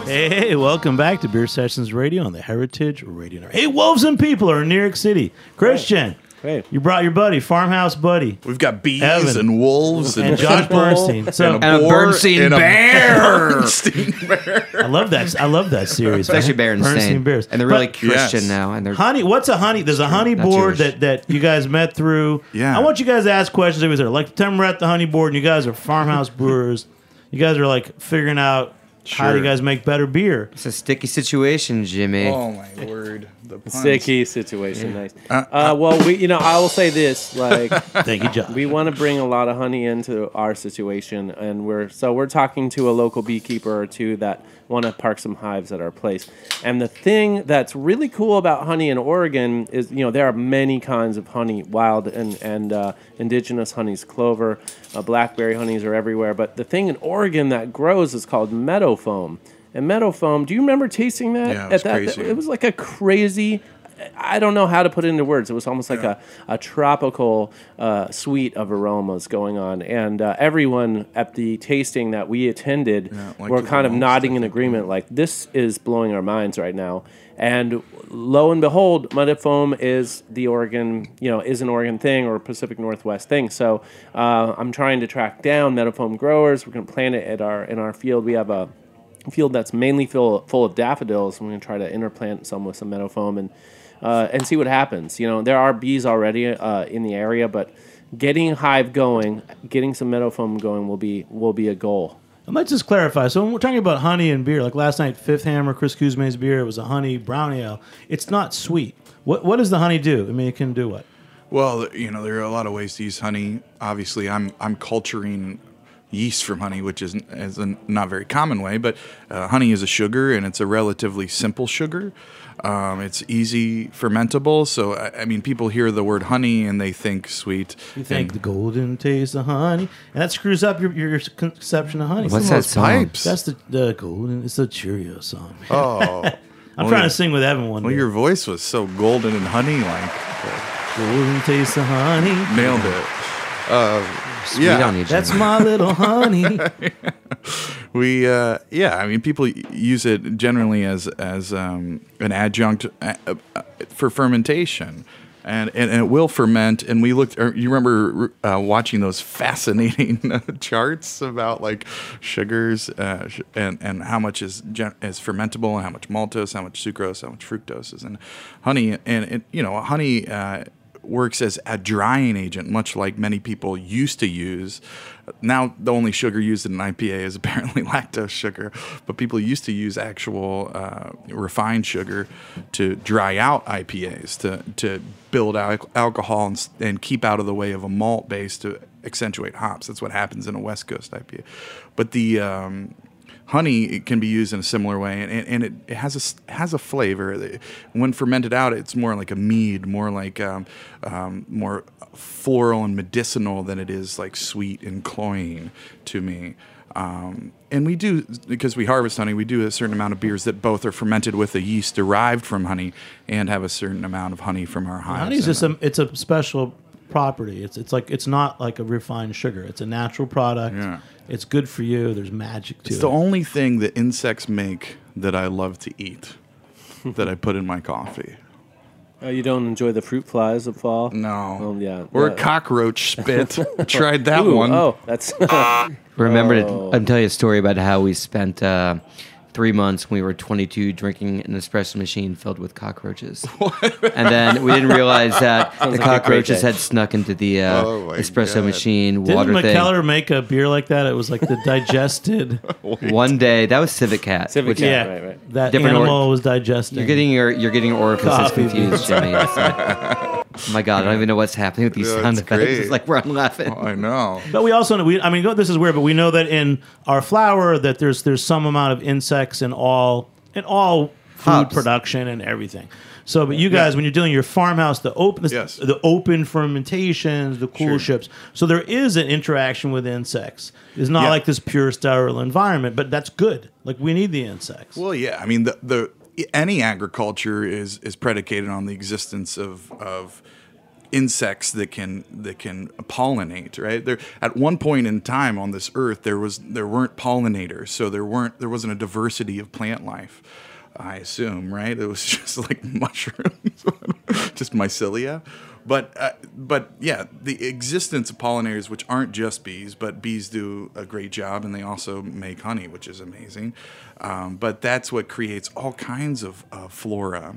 Hey, welcome back to Beer Sessions Radio on the Heritage Radio Network. Hey, Wolves and People are in New York City. Christian, Hey. you brought your buddy, Farmhouse Buddy, We've got bees Evan. and wolves and, and Josh Bull. Bernstein. So And a boar Bernstein and a bear. Bernstein bear. I love that. I love that series. It's actually man. Berenstain. Bears. And they're really But Christian Yes. now. And they're honey. What's a honey? There's a honey Not board that that you guys met through. Yeah. I want you guys to ask questions every there. Like pretend we're at the honey board, and you guys are farmhouse brewers. You guys are like figuring out how do you guys make better beer. it's a sticky situation, Jimmy. Oh my word! The puns. Sticky situation, nice. Uh, well, we, you know, I will say this: like, Thank you, Josh. we want to bring a lot of honey into our situation, and we're so we're talking to a local beekeeper or two that want to park some hives at our place. And the thing that's really cool about honey in Oregon is, you know, there are many kinds of honey, wild and and uh, indigenous honeys, clover, uh, blackberry honeys are everywhere. But the thing in Oregon that grows is called meadow foam. And meadow foam, do you remember tasting that? Yeah, it was at that, crazy. It was like a crazy. I don't know how to put it into words. It was almost like a, a tropical uh, suite of aromas going on. And uh, everyone at the tasting that we attended Yeah, like were kind of nodding in agreement, like, this is blowing our minds right now. And lo and behold, meadow foam is the Oregon, you know, is an Oregon thing or a Pacific Northwest thing. So uh, I'm trying to track down meadow foam growers. We're going to plant it at our in our field. We have a field that's mainly full, full of daffodils. I'm going to try to interplant some with some meadow foam and uh, and see what happens. You know, there are bees already uh, in the area, but getting a hive going, getting some meadow foam going will be will be a goal. And let's just clarify. So when we're talking about honey and beer, like last night, Fifth Hammer, Chris Cuzme's beer, it was a honey brown ale. It's not sweet. What what does the honey do? I mean, it can do what? Well, you know, there are a lot of ways to use honey. Obviously, I'm I'm culturing yeast from honey, which is, is a not very common way. But uh, honey is a sugar, and it's a relatively simple sugar. Um, it's easy fermentable. So I, I mean, people hear the word honey and they think sweet. You think and the golden taste of honey, and that screws up your, your conception of honey. What's some that song? pipes? That's the, the golden. It's the Cheerio song. man. oh, I'm well, trying to sing with Evan one well, day. your voice was so golden and honey like. golden taste of honey. Nailed it. Sweet yeah. on you, Jimmy. That's my little honey. We uh, yeah, I mean, people use it generally as as um, an adjunct uh, uh, for fermentation, and, and and it will ferment. And we looked. You remember uh, watching those fascinating charts about like sugars uh, sh- and and how much is gen- is fermentable and how much maltose, how much sucrose, how much fructose is in honey, and it, you know, honey. Works as a drying agent, much like many people used to use. Now, the only sugar used in an IPA is apparently lactose sugar, but people used to use actual uh, refined sugar to dry out IPAs, to, to build al- alcohol and, and keep out of the way of a malt base to accentuate hops. That's what happens in a West Coast IPA. But the um, honey it can be used in a similar way and, and, and it, it has a has a flavor when fermented out it's more like a mead more like um, um, more floral and medicinal than it is like sweet and cloying to me um, and we do because we harvest honey we do a certain amount of beers that both are fermented with a yeast derived from honey and have a certain amount of honey from our hives Honey is just a it's a special property. It's it's like it's not like a refined sugar. It's a natural product. Yeah. It's good for you. There's magic to It's it. It's the only thing that insects make that I love to eat that I put in my coffee. Uh, you don't enjoy the fruit flies of fall? No. Oh, yeah. Or Yeah. a cockroach spit. Tried that Ooh, one. Oh, that's Remember Oh. to I'll tell you a story about how we spent uh, three months when we were 22 drinking an espresso machine filled with cockroaches. and then we didn't realize that the like cockroaches had snuck into the uh, Oh my espresso God. machine Didn't water thing. Mikkeller make a beer like that? It was like the digested. One day, that was Civet Cat. Civet which- Cat. yeah, right, right. that Different or- animal was digesting. You're getting your you're getting your orifices Coffee confused, Jimmy. It's like- oh my god, I don't even know what's happening with these Yeah, sound it's effects. great. It's like we're I'm laughing. Oh, I know. But we also know we. I mean, this is weird, but we know that in our flour that there's there's some amount of insects in all in all food Hops. production and everything. So, but you guys, when you're doing your farmhouse, the open, Yes. the open fermentations, the cool Sure. ships. So there is an interaction with insects. It's not Yeah. like this pure sterile environment, but that's good. Like we need the insects. Well, yeah. I mean, the the any agriculture is is predicated on the existence of of insects that can that can pollinate right? There at one point in time on this earth there was there weren't pollinators so there weren't there wasn't a diversity of plant life i assume right? It was just like mushrooms just mycelia but uh, but yeah the existence of pollinators which aren't just bees but bees do a great job and they also make honey which is amazing um, but that's what creates all kinds of uh, flora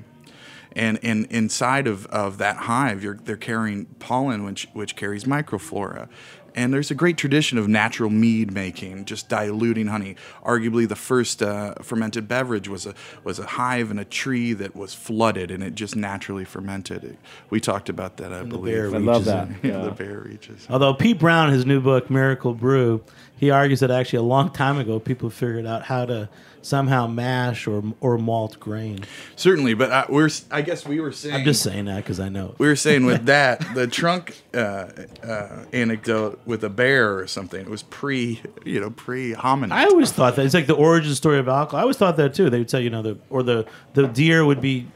and and inside of, of that hive, they're carrying pollen, which which carries microflora. And there's a great tradition of natural mead making, just diluting honey. Arguably, the first uh, fermented beverage was a was a hive in a tree that was flooded, and it just naturally fermented. We talked about that, I believe. bear I love that. in. Yeah, Yeah. the bear reaches. Although Pete Brown, his new book Miracle Brew, he argues that actually a long time ago people figured out how to somehow mash or or malt grain. Certainly, but I, we're I guess we were saying I'm just saying that because I know. we were saying with that the trunk uh, uh, anecdote with a bear or something. It was pre, you know, pre hominid. I always thought that it's like the origin story of alcohol. I always thought that too. They would say, you know, the or the the deer would be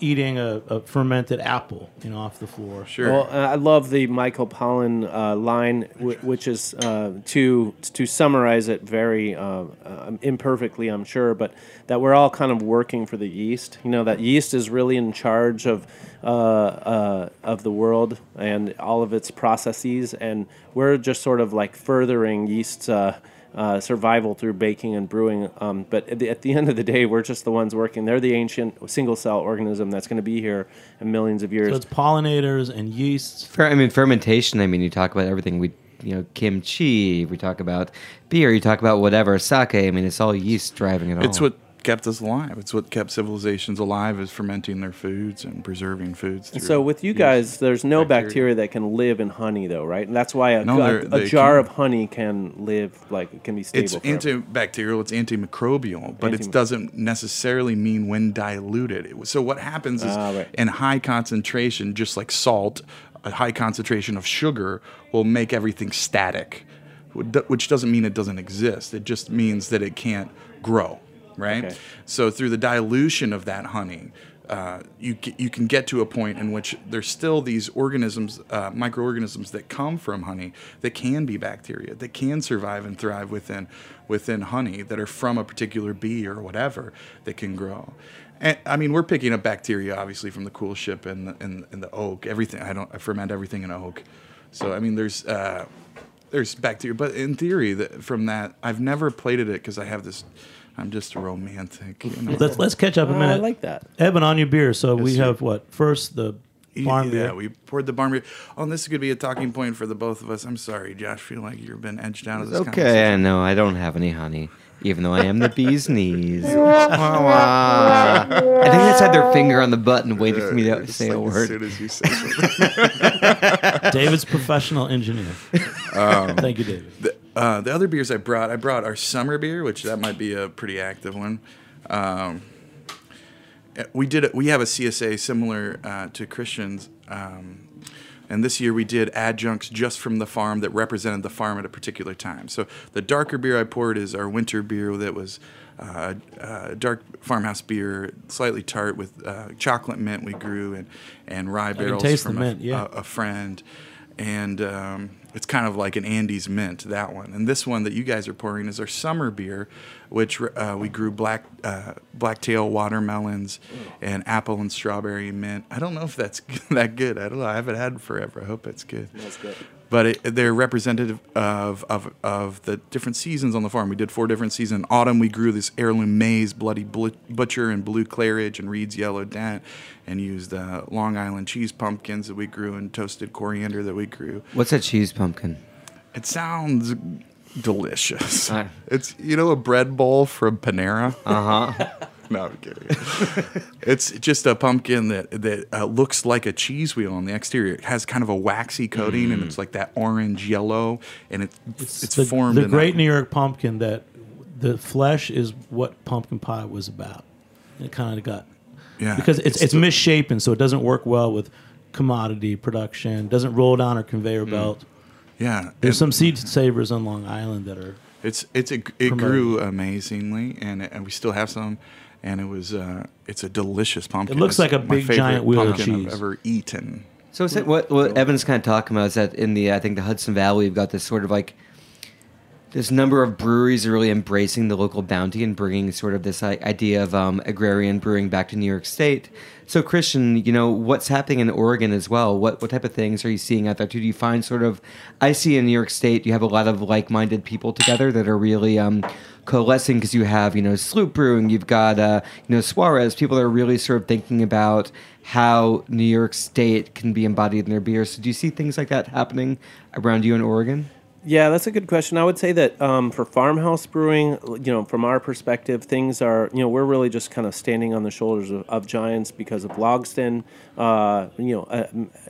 eating a, a fermented apple, you know, off the floor. Sure. Well, uh, I love the Michael Pollan uh, line, w- which is uh, to to summarize it very uh, uh, imperfectly, I'm sure, but that we're all kind of working for the yeast. You know, that yeast is really in charge of uh, uh, of the world and all of its processes, and we're just sort of like furthering yeast's. Uh, survival through baking and brewing, um, but at the, at the end of the day, we're just the ones working. They're the ancient single-cell organism that's going to be here in millions of years. So it's pollinators and yeasts. Fer- I mean, fermentation. I mean, you talk about everything. We, you know, kimchi. We talk about beer. You talk about whatever sake. I mean, it's all yeast driving it all. It's what kept us alive. It's what kept civilizations alive is fermenting their foods and preserving foods. And so with you guys, there's no bacteria. bacteria. that can live in honey, though, right? And that's why a, No, a- a, jar can- of honey can live like it can be stable. it's forever. antibacterial, it's antimicrobial, but Anti- it doesn't necessarily mean when diluted. So what happens is Ah, right. in high concentration, just like salt, a high concentration of sugar will make everything static, which doesn't mean it doesn't exist. It just means that it can't grow, right? Okay. So through the dilution of that honey, uh, you you can get to a point in which there's still these organisms, uh, microorganisms that come from honey that can be bacteria that can survive and thrive within within honey that are from a particular bee or whatever that can grow. And I mean, we're picking up bacteria obviously from the cool ship and the, and, and the oak. Everything I don't I ferment everything in oak. So I mean, there's uh, there's bacteria, but in theory, that from that, I've never plated it because I have this. I'm just a romantic. You know? Let's let's catch up a Oh, minute. I like that. Eben, on your beer. So we sir. have what first the farm yeah, beer. we poured the barn beer. Oh, and this is going to be a talking point for the both of us. I'm sorry, Josh. Feel like you've been edged out of this okay. conversation. No, I don't have any honey, even though I am the bee's knees. Wah, wah. I think that's had their finger on the button, waiting for me to Just say a like As word. soon as you say something. David's professional engineer. Um, Thank you, David. the, uh, the other beers I brought, I brought our summer beer, which that might be a pretty active one. Um, eh, we did it. We have a CSA similar uh, to Christians, um, and this year we did adjuncts just from the farm that represented the farm at a particular time. So the darker beer I poured is our winter beer that was. Uh, uh, dark farmhouse beer, slightly tart with uh, chocolate mint we grew and and rye barrels from mint, yeah. a, a friend, and um, it's kind of like an Andes mint that one. And this one that you guys are pouring is our summer beer, which uh, we grew black uh, blacktail watermelons and apple and strawberry mint. I don't know if that's that good. I don't know. I haven't had it forever. I hope it's good. That's good. But it, they're representative of, of of the different seasons on the farm. We did four different seasons. In Autumn, we grew this heirloom maize, bloody butcher, and blue clarage, and Reid's yellow dent, and used uh, Long Island cheese pumpkins that we grew and toasted coriander that we grew. What's a cheese pumpkin? It sounds delicious. It's you know a bread bowl from Panera. Uh huh. No, I'm kidding. it's just a pumpkin that that uh, looks like a cheese wheel on the exterior. It has kind of a waxy coating, and it's like that orange yellow, and it, it's, the, formed. the in Great that- New York pumpkin. That the flesh is what pumpkin pie was about. It kind of got Yeah, because it's it's it's the- misshapen, so it doesn't work well with commodity production. Doesn't roll down our conveyor belt. Yeah, There's and some seed savers on Long Island that are. It's it's a, it Promoted. grew amazingly, and and we still have some, and it was uh, it's a delicious pumpkin. It looks It's like a big, giant wheel of pumpkin cheese. I've ever eaten. So is it, what what Evan's kind of talking about is that in the I think the Hudson Valley we've got this sort of like this number of breweries are really embracing the local bounty and bringing sort of this idea of um, agrarian brewing back to New York State. So Christian, you know what's happening in Oregon as well. What what type of things are you seeing out there too? Do you find sort of I see in New York State you have a lot of like minded people together that are really um, coalescing because you have you know Sloop Brewing, you've got uh, you know Suarez, people that are really sort of thinking about how New York State can be embodied in their beer. So do you see things like that happening around you in Oregon? Yeah, that's a good question. I would say that um, for farmhouse brewing, you know, from our perspective, things are, you know, we're really just kind of standing on the shoulders of, of giants because of Logsdon, uh, you know, uh,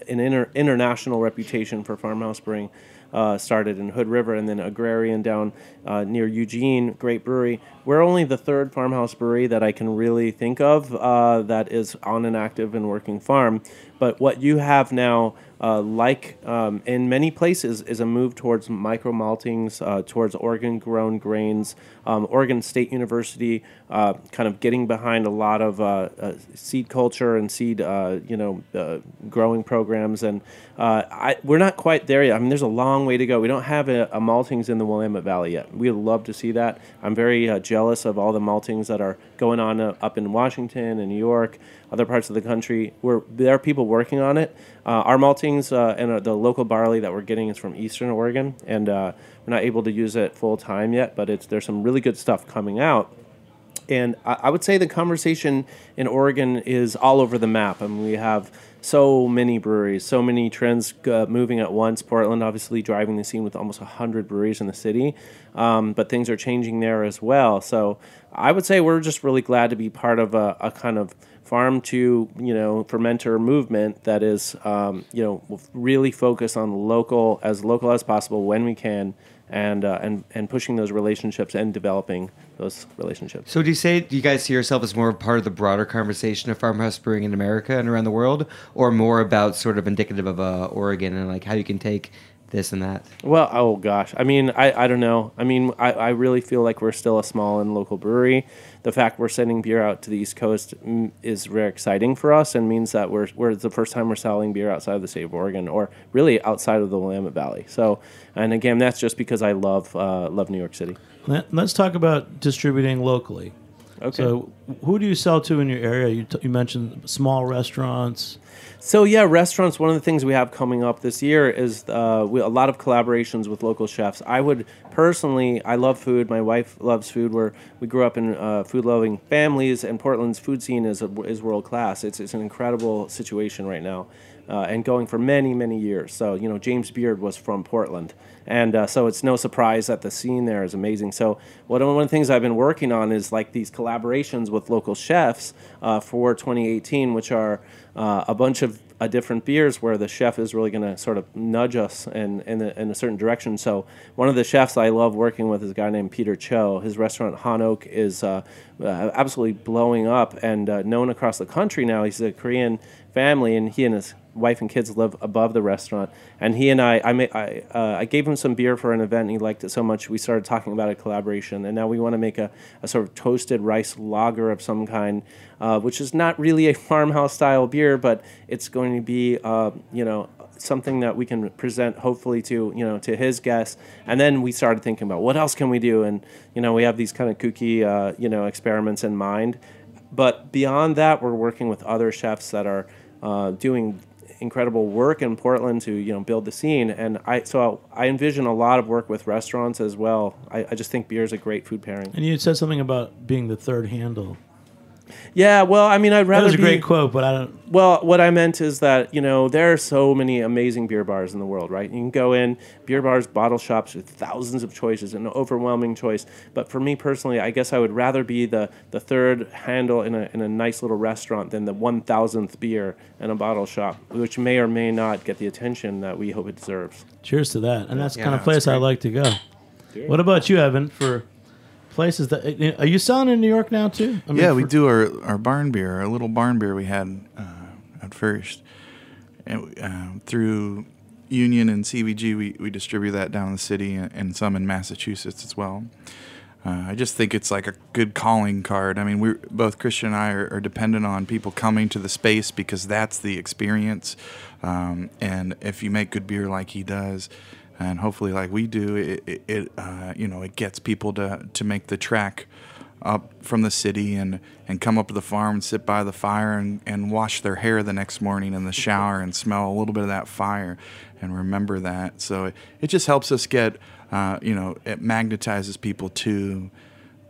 an inter- international reputation for farmhouse brewing. Uh, started in Hood River and then Agrarian down uh, near Eugene, great brewery. We're only the third farmhouse brewery that I can really think of uh, that is on an active and working farm. But what you have now, uh, like um, in many places, is a move towards micro maltings, uh, towards Oregon grown grains. Um, Oregon State University uh, kind of getting behind a lot of uh, uh, seed culture and seed, uh, you know, growing programs. And I, we're not quite there yet. I mean, there's a long way to go. We don't have a, a maltings in the Willamette Valley yet. We'd love to see that. I'm very jealous of all the maltings that are going on uh, up in Washington and New York, other parts of the country. Where there are people working on it. Uh, our maltings uh, and uh, the local barley that we're getting is from Eastern Oregon, and uh, we're not able to use it full time yet. But it's there's some really good stuff coming out. And I, would say the conversation in Oregon is all over the map. I mean, we have so many breweries, so many trends uh, moving at once. Portland, obviously, driving the scene with almost 100 breweries in the city. Um, but things are changing there as well. So I would say we're just really glad to be part of a, a kind of farm to you know fermenter movement that is um, you know really focus on local as local as possible when we can and uh, and and pushing those relationships and developing those relationships. So do you say do you guys see yourself as more part of the broader conversation of farmhouse brewing in America and around the world, or more about sort of indicative of uh, Oregon and like how you can take this and that? Well, oh gosh, I mean, I, I don't know. I mean, I, I really feel like we're still a small and local brewery. The fact we're sending beer out to the East Coast mm, is very exciting for us and means that we're, we're the first time we're selling beer outside of the state of Oregon or really outside of the Willamette Valley. So, and again, that's just because I love uh, love New York City. Let's talk about distributing locally. Okay. So, who do you sell to in your area? You, t- you mentioned small restaurants. So yeah, restaurants. One of the things we have coming up this year is uh, we, a lot of collaborations with local chefs. I would personally, I love food. My wife loves food. We're, we grew up in uh, food-loving families, and Portland's food scene is a, is world class. It's it's an incredible situation right now, uh, and going for many many years. So you know, James Beard was from Portland, and uh, so it's no surprise that the scene there is amazing. So what one of the things I've been working on is like these collaborations with local chefs uh, for 2018, which are uh, a bunch of uh, different beers where the chef is really going to sort of nudge us in, in, a, in a certain direction. So one of the chefs I love working with is a guy named Peter Cho. His restaurant Han Oak is uh, absolutely blowing up and known across the country now. He's a Korean family, and he and his wife and kids live above the restaurant. And he and I, I, I, uh, I gave him some beer for an event. And he liked it so much, we started talking about a collaboration. And now we want to make a, a sort of toasted rice lager of some kind, uh, which is not really a farmhouse style beer, but it's going to be, uh, you know, something that we can present hopefully to you know to his guests and then we started thinking about what else can we do and you know we have these kind of kooky uh, you know experiments in mind but beyond that we're working with other chefs that are uh, doing incredible work in Portland to you know build the scene. And I so I envision a lot of work with restaurants as well. I, I just think beer is a great food pairing. And you said something about being the third handle. Yeah well I mean I'd rather. That rather was a be, great quote, but I don't. Well, what I meant is that you know there are so many amazing beer bars in the world, right? You can go in beer bars, bottle shops with thousands of choices, an overwhelming choice. But for me personally, I guess I would rather be the, the third handle in a in a nice little restaurant than the one thousandth beer in a bottle shop, which may or may not get the attention that we hope it deserves. Cheers to that. And that's the Yeah, kind of that's place I like to go. What about you, Evan, for places that are you selling in New York now too? I mean, yeah, we do our, our barn beer, our little barn beer we had uh, at first. And, um, through Union and CBG, we, we distribute that down in the city and, and some in Massachusetts as well. Uh, I just think it's like a good calling card. I mean, we both Christian and I are, are dependent on people coming to the space because that's the experience. Um, and if you make good beer like he does, and hopefully like we do, it, it, uh, you know it gets people to to make the trek up from the city and, and come up to the farm and sit by the fire and, and wash their hair the next morning in the shower and smell a little bit of that fire and remember that. So it, it just helps us get, uh, you know, it magnetizes people to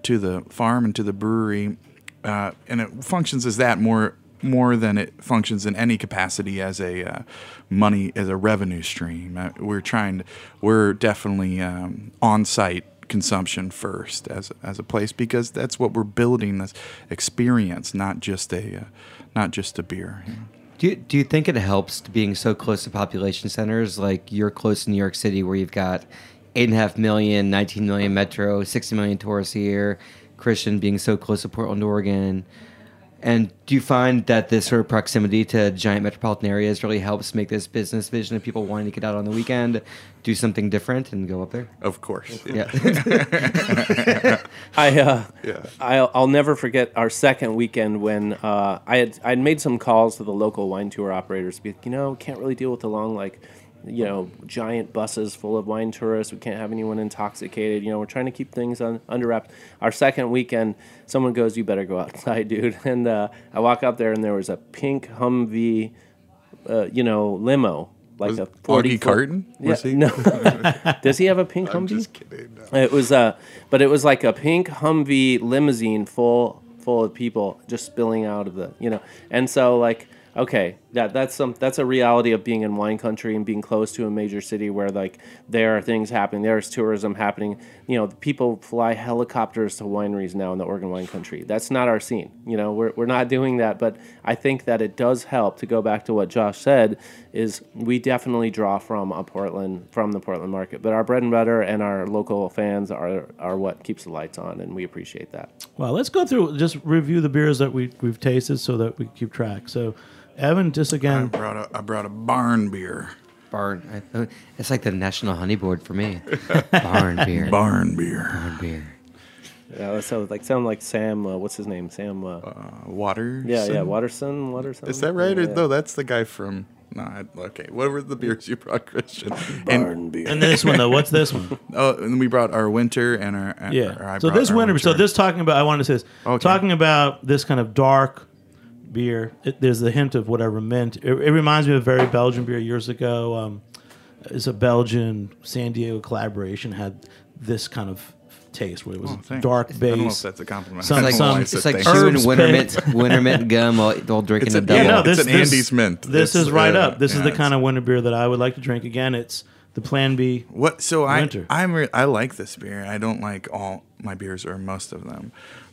to the farm and to the brewery, uh, and it functions as that more more than it functions in any capacity as a uh, money as a revenue stream. Uh, we're trying, to, we're definitely um, on site consumption first as as a place because that's what we're building this experience, not just a uh, not just a beer. you know. Do you, do you think it helps being so close to population centers? Like you're close to New York City, where you've got eight and a half million, 19 million metro, 60 million tourists a year. Christian being so close to Portland, Oregon. And do you find that this sort of proximity to giant metropolitan areas really helps make this business vision of people wanting to get out on the weekend, do something different, and go up there? Of course. Yeah. I uh, Yeah. I'll, I'll never forget our second weekend when uh, I had I had made some calls to the local wine tour operators. to be like, You know, can't really deal with the long like, you know, giant buses full of wine tourists. We can't have anyone intoxicated. You know, we're trying to keep things on under wraps. Our second weekend, someone goes, "You better go outside, dude." And uh, I walk out there, and there was a pink Humvee, uh, you know, limo. Like Was a Augie 40 foot- Carton? Yeah, Was he? no. Does he have a pink I'm Humvee? just kidding. No. It was uh but it was like a pink Humvee limousine full full of people just spilling out of the you know. And so like okay, that that's some that's a reality of being in wine country and being close to a major city where like there are things happening, there's tourism happening. You know, people fly helicopters to wineries now in the Oregon wine country. That's not our scene. You know, we're we're not doing that, but I think that it does help to go back to what Josh said is we definitely draw from a Portland from the Portland market. But our bread and butter and our local fans are are what keeps the lights on and we appreciate that. Well, let's go through just review the beers that we we've tasted so that we keep track. So, Evan, just again, I again, brought a I brought a barn beer. Barn. I, it's like the national honey board for me. Barn beer. Barn beer. Barn beer. Yeah, that sounds like sound like Sam. Uh, what's his name? Sam. Uh, Uh, water. yeah, yeah, Waterson. Waterson. Is that right? Yeah, Or yeah. no, that's the guy from. No, I- okay. What were the beers you brought, Christian? And beer. and this one though. What's this one? oh, and we brought our winter and our or Yeah. I So this our winter. So this talking about. I wanted to say this. Okay. Talking about this kind of dark beer. It, there's the hint of whatever mint. It, it reminds me of a very Belgian beer years ago. Um, it's a Belgian San Diego collaboration had this kind of taste where it was Oh, thanks. dark I don't know if base. that's a compliment. Some- I It's some- It's like thank chewing you. winter mint, winter mint gum while, while drinking It's a a- double. Yeah, no, It's this, an this- Andes mint. This It's, is right uh, up. This is the kind of winter beer that I would like to drink again. It's the Plan Bee. What? So I Winter. I'm re- I like this beer. I don't like all my beers or most of them.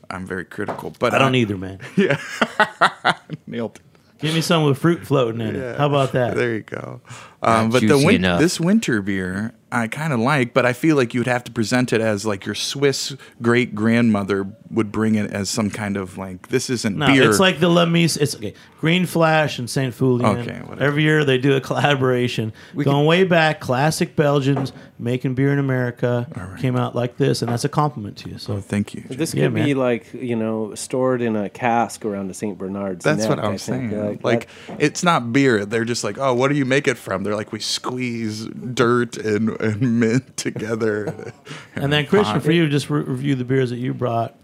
I'm very critical, but I don't either, man. Yeah, Nailed it. Give me some with fruit floating in it. How about that? There you go. Um, but the juicy win- this winter beer, I kind of like, but I feel like you'd have to present it as like your Swiss great grandmother would bring it as some kind of like this isn't No, beer. it's like the La Mise. It's okay. Green Flash and Saint Feuillien. Okay, whatever. Every year they do a collaboration. Going way back, classic Belgians making beer in America came out like this, and that's a compliment to you. So oh, Thank you. This Yeah, could be man. like you know stored in a cask around a Saint Bernard's. That's neck, what I I'm think. saying. Like, Like, that- it's not beer. They're just like, oh, what do you make it from? They're like, we squeeze dirt and, and mint together. and then Christian, for you, to just re- review the beers that you brought.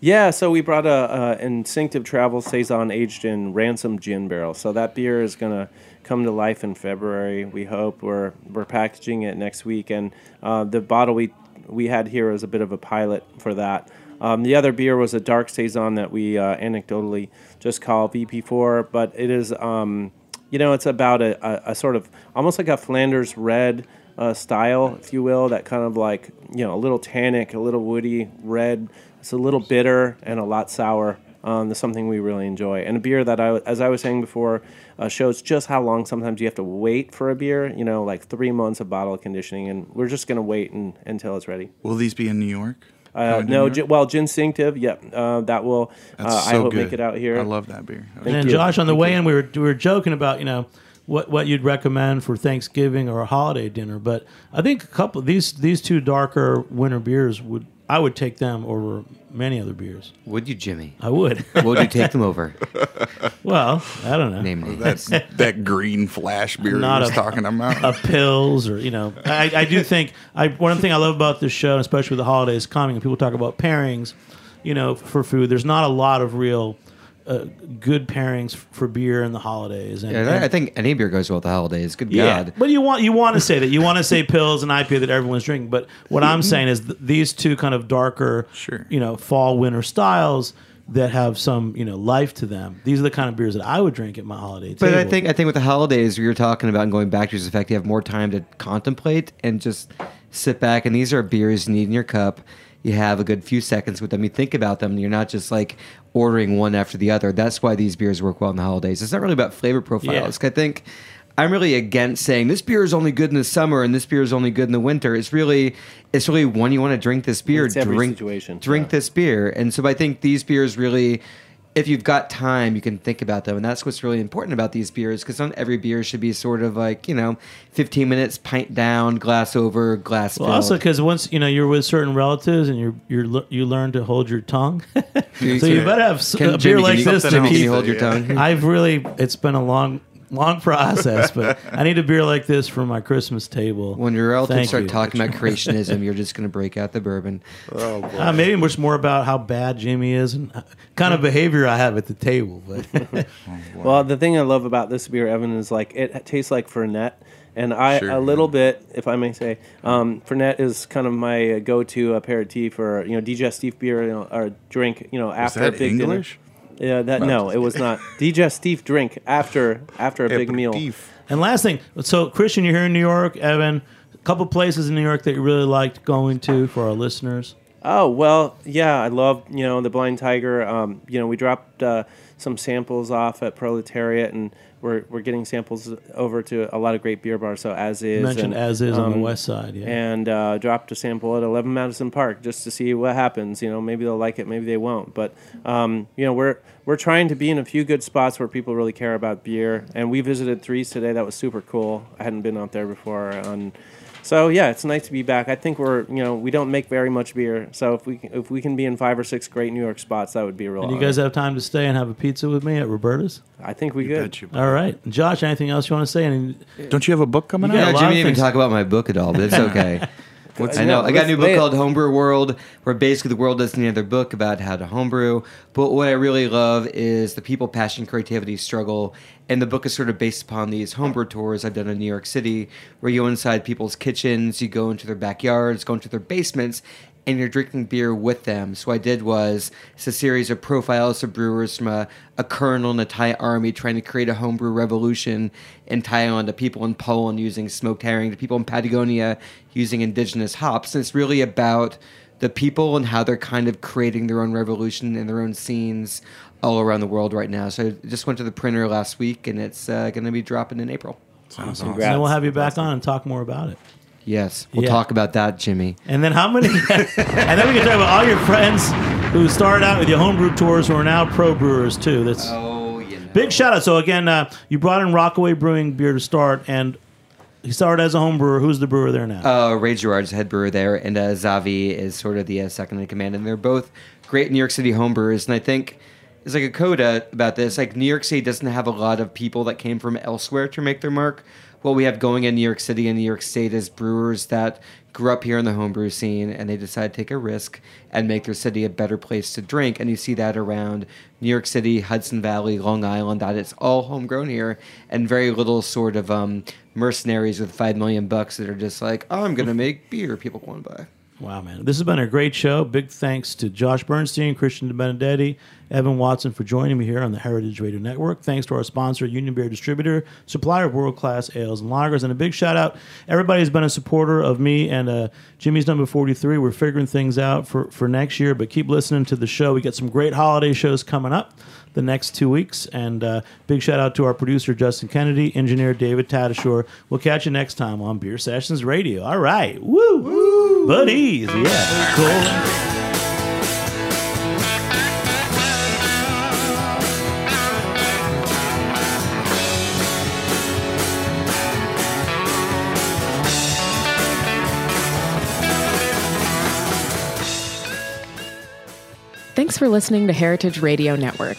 Yeah, so we brought a, a instinctive travel saison aged in ransom gin barrel. So that beer is gonna come to life in February. We hope we're we're packaging it next week, and uh, the bottle we we had here is a bit of a pilot for that. Um, the other beer was a dark saison that we uh, anecdotally just call VP4, but it is um, you know it's about a, a, a sort of almost like a Flanders red uh, style, if you will, that kind of like you know a little tannic, a little woody red. It's a little bitter and a lot sour. Um, that's something we really enjoy, and a beer that I, as I was saying before, uh, shows just how long sometimes you have to wait for a beer. You know, like three months of bottle conditioning, and we're just gonna wait and, until it's ready. Will these be in New York? Uh, no, New gi- York? well, Ginstinctive. Yep, uh, that will. Uh, so I hope good. make it out here. I love that beer. Thank and you. Josh, on the Thank way you. in, we were we were joking about you know what what you'd recommend for Thanksgiving or a holiday dinner, but I think a couple these these two darker winter beers would I would take them over many other beers. Would you, Jimmy? I would. Would you take them over? well, I don't know. Name names. That's that green flash beer Not he was a- talking about. of pills or you know I, I do think I one thing I love about this show, especially with the holidays coming, and people talk about pairings, you know, for food. There's not a lot of real uh, good pairings for beer in the holidays. And, Yeah, I- I think any beer goes well with the holidays. Good yeah, God. but you want you want to say that you want to say pils and IPA that everyone's drinking. But what I'm saying is th- these two kind of darker, Sure. you know, fall winter styles that have some you know life to them. These are the kind of beers that I would drink at my holiday table. But. I think I think with the holidays we were talking about and going back to is the fact you have more time to contemplate and just sit back. And these are beers you need in your cup. You have a good few seconds with them. You think about them. And you're not just like ordering one after the other. That's why these beers work well in the holidays. It's not really about flavor profiles. Yeah. I think I'm really against saying this beer is only good in the summer and this beer is only good in the winter. It's really it's really when you want to drink this beer, drink situation. drink Yeah. this beer. And so I think these beers really, if you've got time, you can think about them. And that's what's really important about these beers because not every beer should be sort of like, you know, 15 minutes, pint down, glass over, glass Well, filled. also because once you know you're with certain relatives and you're you're you learn to hold your tongue, so you better have Can- a beer Jimmy, like this to else Can keep. you hold your tongue? I've really it's been a long long process, but I need a beer like this for my Christmas table. When your relatives Thank start you. talking about creationism, you're just going to break out the bourbon. oh boy. Uh, maybe much more about how bad Jimmy is and uh, kind of behavior I have at the table. But Well, the thing I love about this beer, Evan, is like it tastes like Fernet, and I Sure. a little bit, if I may say, um, Fernet is kind of my uh, go-to aperitif or you know digestif beer you know, or drink. You know, Is after that a big dinner. English? Yeah, that no, it was not digestif drink after after a big meal. And last thing, so Christian, you're here in New York. Evan, a couple places in New York that you really liked going to for our listeners. Oh well, yeah, I love you know the Blind Tiger. Um, you know, we dropped uh, some samples off at Proletariat, and we're we're getting samples over to a lot of great beer bars. So as is You mentioned and, as is on the um, west side. Yeah. and uh, dropped a sample at 11 Madison Park just to see what happens. You know, maybe they'll like it, maybe they won't. But um, you know, we're we're trying to be in a few good spots where people really care about beer. And we visited Threes today. That was super cool. I hadn't been out there before. And so yeah, it's nice to be back. I think we're you know we don't make very much beer, so if we can, if we can be in five or six great New York spots, that would be a real. And you honor. guys have time to stay and have a pizza with me at Roberta's? I think we You could. you. All right. Josh, anything else you want to say? Any, Don't you have a book coming You out? Yeah, lot Jimmy didn't even talk about my book at all, but it's okay. What's- I know. no, I got a new book called Homebrew World, where basically the world doesn't need another book about how to homebrew. But what I really love is the people, passion, creativity, struggle. And the book is sort of based upon these homebrew tours I've done in New York City, where you go inside people's kitchens, you go into their backyards, go into their basements, and you're drinking beer with them. So what I did was it's a series of profiles of brewers from a, a colonel in the Thai army trying to create a homebrew revolution in Thailand, to people in Poland using smoked herring, to people in Patagonia using indigenous hops. And it's really about the people and how they're kind of creating their own revolution and their own scenes all around the world right now. So I just went to the printer last week, and it's uh, going to be dropping in April. Sounds and Congrats. then we'll have you back on and talk more about it. Yes, we'll Yeah. talk about that, Jimmy. And then how many? and then we can talk about all your friends who started out with your homebrew tours who are now pro brewers too. That's Oh, you know. big shout out. So again, uh, you brought in Rockaway Brewing beer to start, and he started as a home brewer. Who's the brewer there now? Uh, Ray Gerard's head brewer there, and uh, Zavi is sort of the uh, second in command, and they're both great New York City homebrewers. And I think there's like a coda about this. Like New York City doesn't have a lot of people that came from elsewhere to make their mark. What we have going in New York City and New York State is brewers that grew up here in the homebrew scene, and they decide to take a risk and make their city a better place to drink. And you see that around New York City, Hudson Valley, Long Island. That it's all homegrown here, and very little sort of um, mercenaries with five million bucks that are just like, oh, I'm gonna make beer people want to buy. Wow, man. This has been a great show. Big thanks to Josh Bernstein, Christian DeBenedetti, Evan Watson for joining me here on the Heritage Radio Network. Thanks to our sponsor, Union Beer Distributor, supplier of world class ales and lagers. And a big shout out, everybody has been a supporter of me and uh, Jimmy's number 43. We're figuring things out for, for next year, but keep listening to the show. We got some great holiday shows coming up the next two weeks. And uh, big shout out to our producer, Justin Kennedy, engineer, David Tatashore. We'll catch you next time on Beer Sessions Radio. All right. Woo! Woo. Buddies. Yeah. Cool. Thanks for listening to Heritage Radio Network